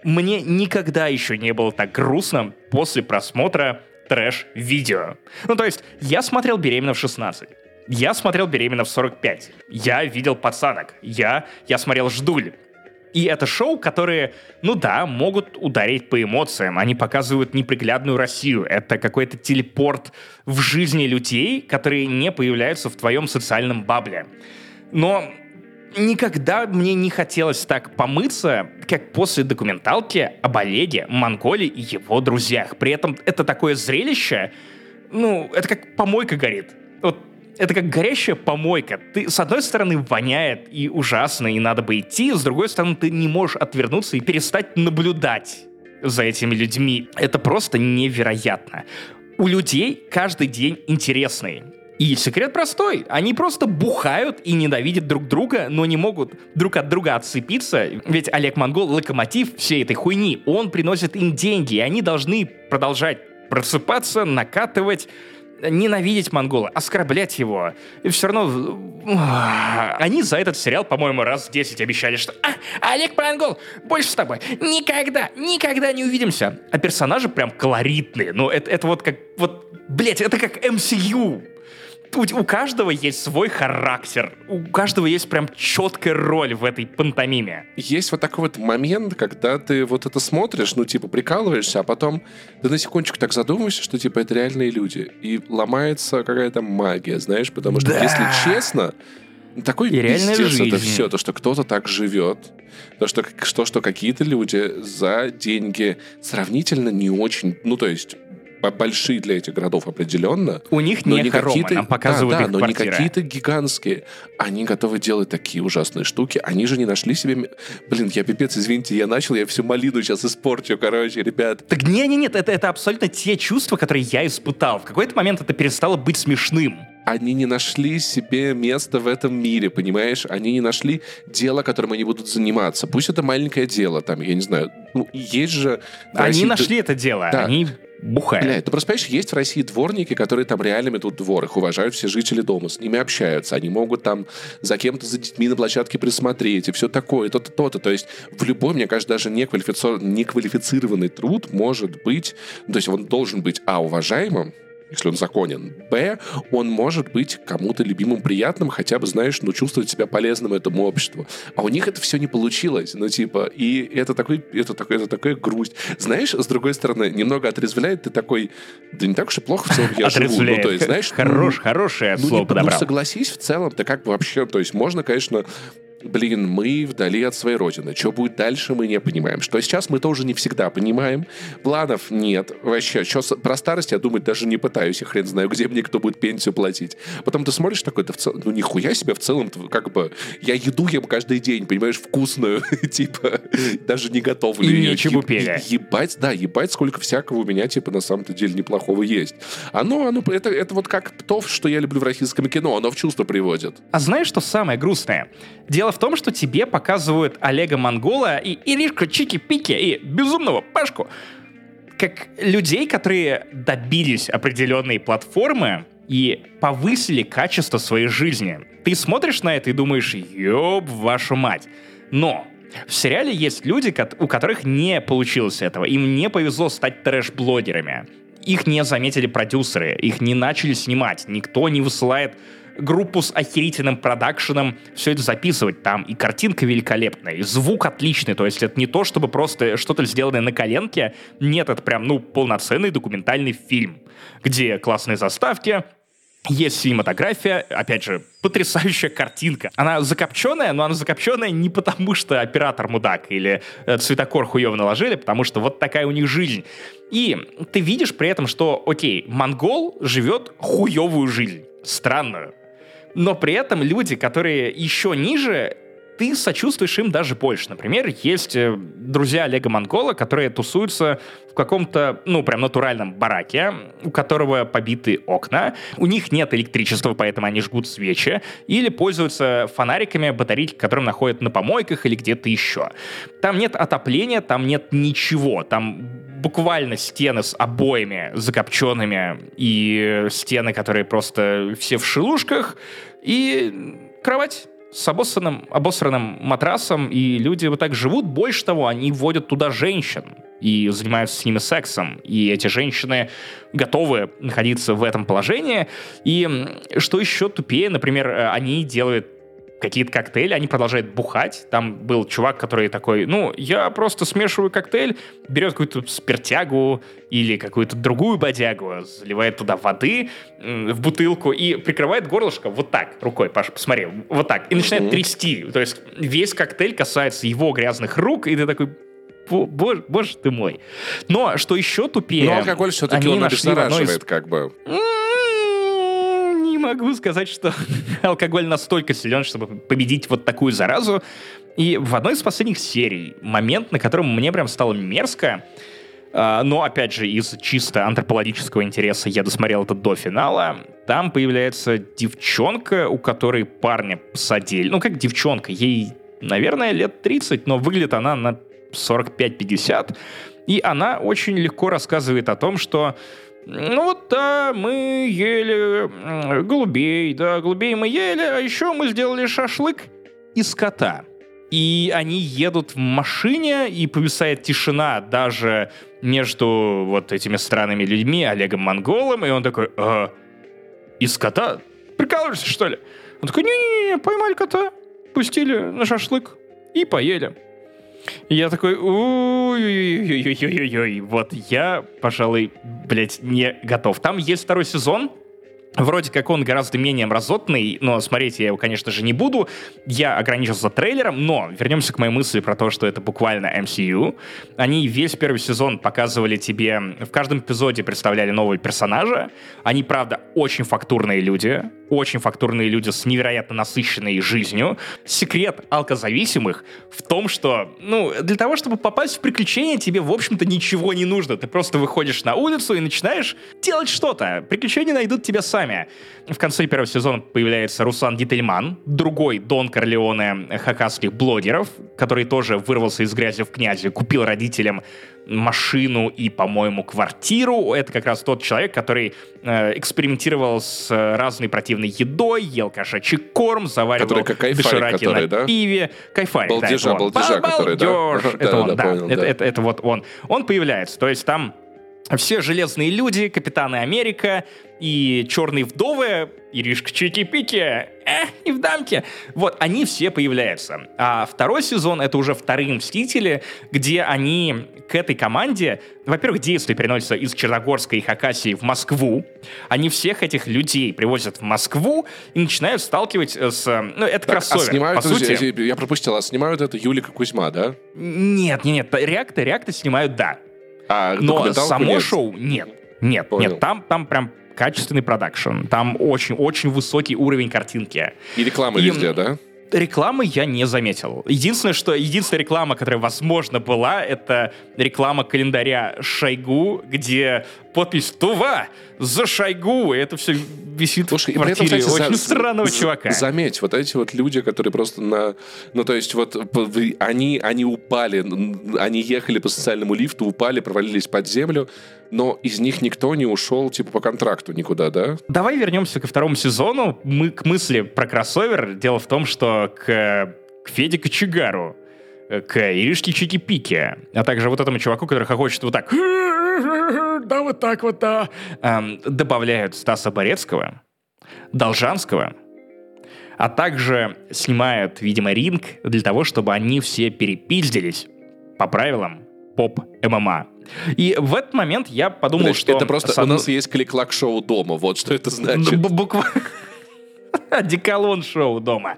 мне никогда еще не было так грустно после просмотра трэш-видео. Ну, то есть, я смотрел «Беременна в 16». Я смотрел «Беременна в 45». Я видел «Пацанок». Я, я смотрел «Ждуль». И это шоу, которые, ну да, могут ударить по эмоциям. Они показывают неприглядную Россию. Это какой-то телепорт в жизни людей, которые не появляются в твоем социальном бабле. Но никогда мне не хотелось так помыться, как после документалки об Олеге, Монголе и его друзьях. При этом это такое зрелище, ну, это как помойка горит. Вот это как горящая помойка. Ты, с одной стороны, воняет и ужасно, и надо бы идти, с другой стороны, ты не можешь отвернуться и перестать наблюдать за этими людьми. Это просто невероятно. У людей каждый день интересный. И секрет простой. Они просто бухают и ненавидят друг друга, но не могут друг от друга отцепиться. Ведь Олег Монгол — локомотив всей этой хуйни. Он приносит им деньги, и они должны продолжать просыпаться, накатывать, ненавидеть монгола, оскорблять его. И все равно... Они за этот сериал, по-моему, раз в 10 обещали, что а, Олег Монгол, больше с тобой никогда, никогда не увидимся. А персонажи прям колоритные. Ну, это, это вот как... Вот, блять, это как MCU у, у каждого есть свой характер, у каждого есть прям четкая роль в этой пантомиме. Есть вот такой вот момент, когда ты вот это смотришь, ну, типа, прикалываешься, а потом ты на секундочку так задумываешься, что, типа, это реальные люди. И ломается какая-то магия, знаешь, потому что, да. если честно, такой и пиздец жизнь. это все, то, что кто-то так живет, то, что, что, что какие-то люди за деньги сравнительно не очень, ну, то есть большие для этих городов определенно. У них не, не какие-то, нам показывают да, да, но квартиры. не какие-то гигантские. Они готовы делать такие ужасные штуки. Они же не нашли себе... Блин, я пипец, извините, я начал, я всю малину сейчас испорчу, короче, ребят. Так не-не-нет, это, это абсолютно те чувства, которые я испытал. В какой-то момент это перестало быть смешным они не нашли себе места в этом мире, понимаешь? Они не нашли дело, которым они будут заниматься. Пусть это маленькое дело, там, я не знаю. Ну, есть же... Они России... нашли это дело. Да. Они бухают. Бля, ты просто понимаешь, есть в России дворники, которые там реально метут двор, их уважают все жители дома, с ними общаются, они могут там за кем-то, за детьми на площадке присмотреть и все такое, то-то, то-то. То есть в любой, мне кажется, даже неквалифицированный труд может быть, то есть он должен быть, а, уважаемым, если он законен. Б, он может быть кому-то любимым, приятным, хотя бы, знаешь, ну, чувствовать себя полезным этому обществу. А у них это все не получилось. Ну, типа, и это такой, это такой, это такая грусть. Знаешь, с другой стороны, немного отрезвляет, ты такой, да не так уж и плохо в целом я живу. Ну, то есть, знаешь, Хорош, ну, хорошее ну, слово не, подобрал. Ну, согласись, в целом, ты как бы вообще, то есть, можно, конечно, блин, мы вдали от своей родины. Что будет дальше, мы не понимаем. Что сейчас мы тоже не всегда понимаем. Планов нет. Вообще, что про старость я думать даже не пытаюсь. Я хрен знаю, где мне кто будет пенсию платить. Потом ты смотришь такой, да в целом, ну нихуя себе в целом, как бы, я еду ем каждый день, понимаешь, вкусную, типа, даже не готовлю И не чебупели. Ебать, да, ебать, сколько всякого у меня, типа, на самом-то деле неплохого есть. Оно, оно, это, это вот как то, что я люблю в российском кино, оно в чувство приводит. А знаешь, что самое грустное? Дело в том, что тебе показывают Олега Монгола и Иришку Чики-Пики и Безумного Пашку как людей, которые добились определенной платформы и повысили качество своей жизни. Ты смотришь на это и думаешь, ёб вашу мать. Но в сериале есть люди, у которых не получилось этого. Им не повезло стать трэш-блогерами. Их не заметили продюсеры, их не начали снимать. Никто не высылает группу с охерительным продакшеном все это записывать. Там и картинка великолепная, и звук отличный. То есть это не то, чтобы просто что-то сделанное на коленке. Нет, это прям, ну, полноценный документальный фильм, где классные заставки, есть синематография, опять же, потрясающая картинка. Она закопченная, но она закопченная не потому, что оператор мудак или э, цветокор хуево наложили, потому что вот такая у них жизнь. И ты видишь при этом, что, окей, монгол живет хуевую жизнь, странную но при этом люди, которые еще ниже, ты сочувствуешь им даже больше. Например, есть э, друзья Олега Монгола, которые тусуются в каком-то, ну, прям натуральном бараке, у которого побиты окна, у них нет электричества, поэтому они жгут свечи, или пользуются фонариками, батарейки, которые находят на помойках или где-то еще. Там нет отопления, там нет ничего, там буквально стены с обоями закопченными и стены, которые просто все в шелушках, и кровать с обосранным, обосранным матрасом, и люди вот так живут. Больше того, они вводят туда женщин и занимаются с ними сексом. И эти женщины готовы находиться в этом положении. И что еще тупее, например, э, они делают какие-то коктейли, они продолжают бухать. Там был чувак, который такой, ну, я просто смешиваю коктейль, берет какую-то спиртягу или какую-то другую бодягу, заливает туда воды в бутылку и прикрывает горлышко вот так, рукой, Паша, посмотри, вот так, и начинает трясти. То есть весь коктейль касается его грязных рук, и ты такой, боже, боже ты мой. Но что еще тупее... Но алкоголь все-таки он обеззараживает, как бы не могу сказать, что алкоголь настолько силен, чтобы победить вот такую заразу. И в одной из последних серий момент, на котором мне прям стало мерзко, Uh, но, опять же, из чисто антропологического интереса я досмотрел это до финала. Там появляется девчонка, у которой парня посадили. Ну, как девчонка, ей, наверное, лет 30, но выглядит она на 45-50. И она очень легко рассказывает о том, что ну вот да, мы ели голубей, да, голубей мы ели, а еще мы сделали шашлык из кота. И они едут в машине, и повисает тишина даже между вот этими странными людьми, Олегом Монголом, и он такой, а, из кота? Прикалываешься, что ли? Он такой, не-не-не, поймали кота, пустили на шашлык и поели. И я такой, ой-ой-ой-ой-ой-ой, вот я, пожалуй, блядь, не готов. Там есть второй сезон, Вроде как он гораздо менее мразотный, но смотреть я его, конечно же, не буду. Я ограничился трейлером, но вернемся к моей мысли про то, что это буквально MCU. Они весь первый сезон показывали тебе, в каждом эпизоде представляли нового персонажа. Они, правда, очень фактурные люди, очень фактурные люди с невероятно насыщенной жизнью. Секрет алкозависимых в том, что, ну, для того, чтобы попасть в приключения, тебе, в общем-то, ничего не нужно. Ты просто выходишь на улицу и начинаешь делать что-то. Приключения найдут тебя сами. В конце первого сезона появляется Руслан Дительман, другой Дон Корлеоне хакасских блогеров, который тоже вырвался из грязи в князи, купил родителям машину и, по-моему, квартиру. Это как раз тот человек, который э, экспериментировал с разной противной едой, ел кошачий корм, заваривал дошираки на да? пиве. Кайфарик, балдежа, да, это он. Балдежа, который, да? Это он, да. Это, это, это вот он. Он появляется. То есть там все железные люди, Капитаны Америка и Черные вдовы, Иришка Чики-Пики, э, и в дамке. Вот, они все появляются. А второй сезон — это уже вторые Мстители, где они к этой команде, во-первых, действия переносятся из Черногорска и Хакасии в Москву. Они всех этих людей привозят в Москву и начинают сталкивать с... Ну, это так, кроссовер, а снимают, по сути. Я пропустил, а снимают это Юлика Кузьма, да? Нет, нет, нет, реакты, реакты снимают, да. А Но само нет? шоу нет. Нет, Понял. нет, там, там прям качественный продакшн. Там очень-очень высокий уровень картинки. И реклама и, везде, да? Рекламы я не заметил. Единственное, что единственная реклама, которая, возможно, была, это реклама календаря Шойгу, где подпись «Тува! За Шойгу!» И это все висит Слушай, в квартире этом, кстати, очень за, странного за, чувака. Заметь, вот эти вот люди, которые просто на... Ну, то есть вот они, они упали, они ехали по социальному лифту, упали, провалились под землю, но из них никто не ушел, типа, по контракту никуда, да? Давай вернемся ко второму сезону. Мы к мысли про кроссовер. Дело в том, что к, к Феде Кочегару, к Иришке Чики-Пике, а также вот этому чуваку, который хочет вот так... Да, вот так вот, да. Эм, добавляют Стаса Борецкого, Должанского, а также снимают, видимо, ринг для того, чтобы они все перепиздились по правилам поп-ММА. И в этот момент я подумал, Значит, что... Это просто... Сам... У нас есть клик-клак-шоу дома, вот что это значит. Буквально... Деколон шоу дома.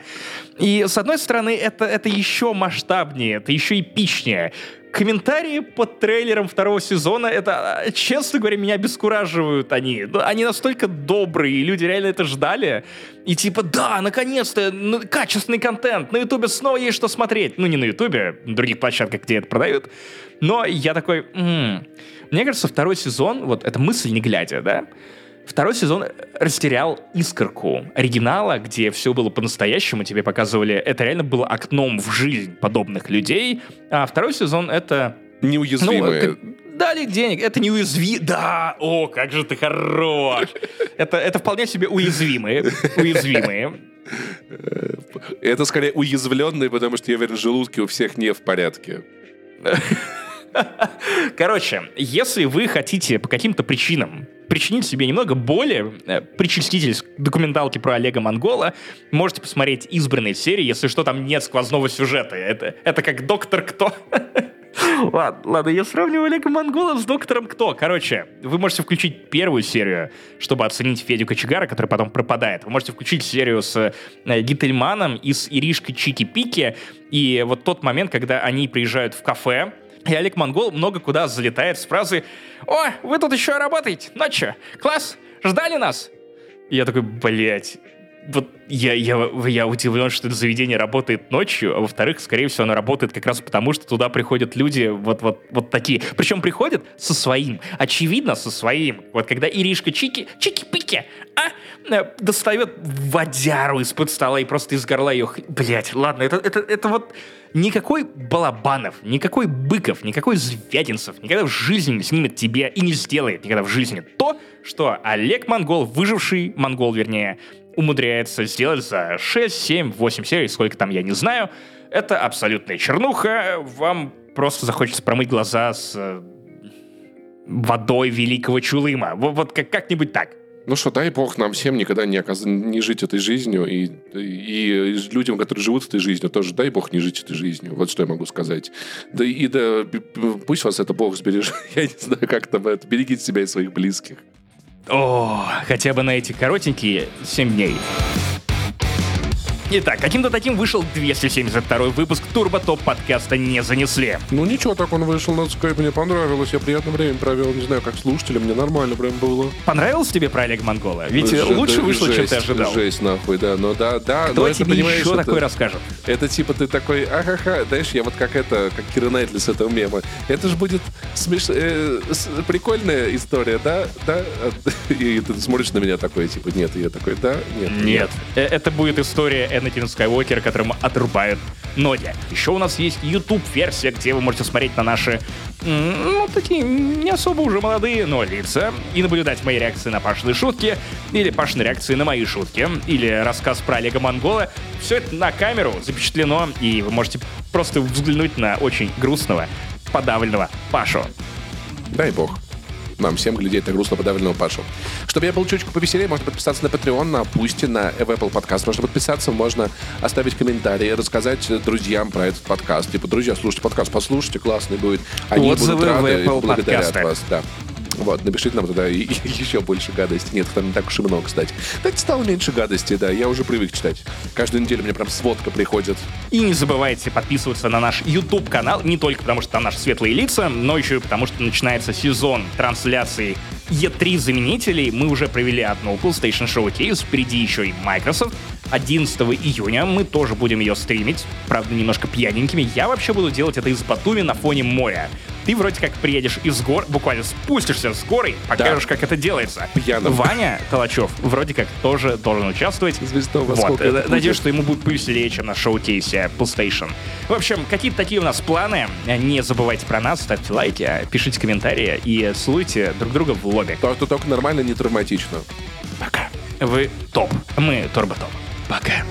И, с одной стороны, это, это еще масштабнее, это еще эпичнее. Комментарии под трейлером второго сезона, это, честно говоря, меня обескураживают они. Ну, они настолько добрые, и люди реально это ждали. И типа, да, наконец-то, ну, качественный контент, на Ютубе снова есть что смотреть. Ну, не на Ютубе, на других площадках, где это продают. Но я такой, м-м". мне кажется, второй сезон, вот эта мысль не глядя, да, Второй сезон растерял искорку оригинала, где все было по-настоящему, тебе показывали, это реально было окном в жизнь подобных людей, а второй сезон это... Неуязвимые. Ну, дали денег, это неуязвимо. Да, о, как же ты хорош. Это, это вполне себе уязвимые. Уязвимые. Это скорее уязвленные, потому что я уверен, желудки у всех не в порядке. Короче, если вы хотите по каким-то причинам причинить себе немного боли, э, причаститесь к документалке про Олега Монгола, можете посмотреть избранные серии, если что, там нет сквозного сюжета. Это, это как «Доктор Кто». Ладно, ладно, я сравниваю Олега Монгола с Доктором Кто. Короче, вы можете включить первую серию, чтобы оценить Федю Кочегара, который потом пропадает. Вы можете включить серию с э, Гительманом и с Иришкой Чики-Пики. И вот тот момент, когда они приезжают в кафе, и Олег Монгол много куда залетает с фразы «О, вы тут еще работаете? Ночью? Класс? Ждали нас?» И я такой, блядь, вот я, я, я удивлен, что это заведение работает ночью, а во-вторых, скорее всего, оно работает как раз потому, что туда приходят люди вот, вот, вот такие. Причем приходят со своим, очевидно, со своим. Вот когда Иришка Чики, Чики-пики, а, э, достает водяру из-под стола и просто из горла ее... Блять, ладно, это, это, это вот никакой Балабанов, никакой Быков, никакой Звягинцев никогда в жизни не снимет тебе и не сделает никогда в жизни то, что Олег Монгол, выживший Монгол, вернее, умудряется сделать за 6, 7, 8 серий, сколько там, я не знаю. Это абсолютная чернуха. Вам просто захочется промыть глаза с э, водой великого Чулыма. Вот, вот как- как-нибудь так. Ну что, дай бог нам всем никогда не, оказ... не жить этой жизнью, и, и, и людям, которые живут этой жизнью, тоже дай бог не жить этой жизнью. Вот что я могу сказать. Да и да, пусть вас это бог сбережет. Я не знаю, как там это. Берегите себя и своих близких. О, хотя бы на эти коротенькие 7 дней. Итак, каким-то таким вышел 272 выпуск Турбо Топ подкаста «Не занесли». Ну ничего, так он вышел на Skype, мне понравилось, я приятное время провел, не знаю, как слушатели, мне нормально прям было. Понравилось тебе про Олега Монгола? Ведь Ж, лучше да, вышло, жесть, чем ты ожидал. Жесть, нахуй, да, но да, да. Кто но тебе это, еще это, такой расскажет? Это типа ты такой, ахаха, знаешь, я вот как это, как Кира Найтли с этого мема. Это же будет смеш... э, с... прикольная история, да? Да? И ты смотришь на меня такой, типа, нет, и я такой, да? Нет. Нет. нет. Э, это будет история Энакина Скайуокера блогеры, которым отрубают ноги. Еще у нас есть YouTube-версия, где вы можете смотреть на наши, ну, такие не особо уже молодые, но лица, и наблюдать мои реакции на Пашины шутки, или Пашины реакции на мои шутки, или рассказ про Олега Монгола. Все это на камеру запечатлено, и вы можете просто взглянуть на очень грустного, подавленного Пашу. Дай бог нам всем глядеть на грустно подавленного Пашу. Чтобы я был чуточку повеселее, можно подписаться на Patreon, на Пусти, на Apple Podcast. Можно подписаться, можно оставить комментарии, рассказать друзьям про этот подкаст. Типа, друзья, слушайте подкаст, послушайте, классный будет. Они Отзывы будут рады в Apple благодарят подкасты. вас. Да. Вот, напишите нам тогда и, и еще больше гадостей. Нет, там не так уж и много, кстати. Кстати, стало меньше гадостей, да, я уже привык читать. Каждую неделю мне прям сводка приходит. И не забывайте подписываться на наш YouTube-канал, не только потому, что там наши светлые лица, но еще и потому, что начинается сезон трансляций E3 заменителей. Мы уже провели одну PlayStation Showcase, впереди еще и Microsoft. 11 июня мы тоже будем ее стримить, правда, немножко пьяненькими. Я вообще буду делать это из Батуми на фоне моря. Ты вроде как приедешь из гор, буквально спустишься с горы, покажешь, да. как это делается. Пьяным. Ваня Толачев вроде как тоже должен участвовать. Звездного вот. Надеюсь, что ему будет повеселее, чем на шоу-кейсе PlayStation. В общем, какие-то такие у нас планы. Не забывайте про нас, ставьте лайки, пишите комментарии и слуйте друг друга в лобби. Только, только нормально, не травматично. Пока. Вы топ. Мы Торбо Топ. Пока.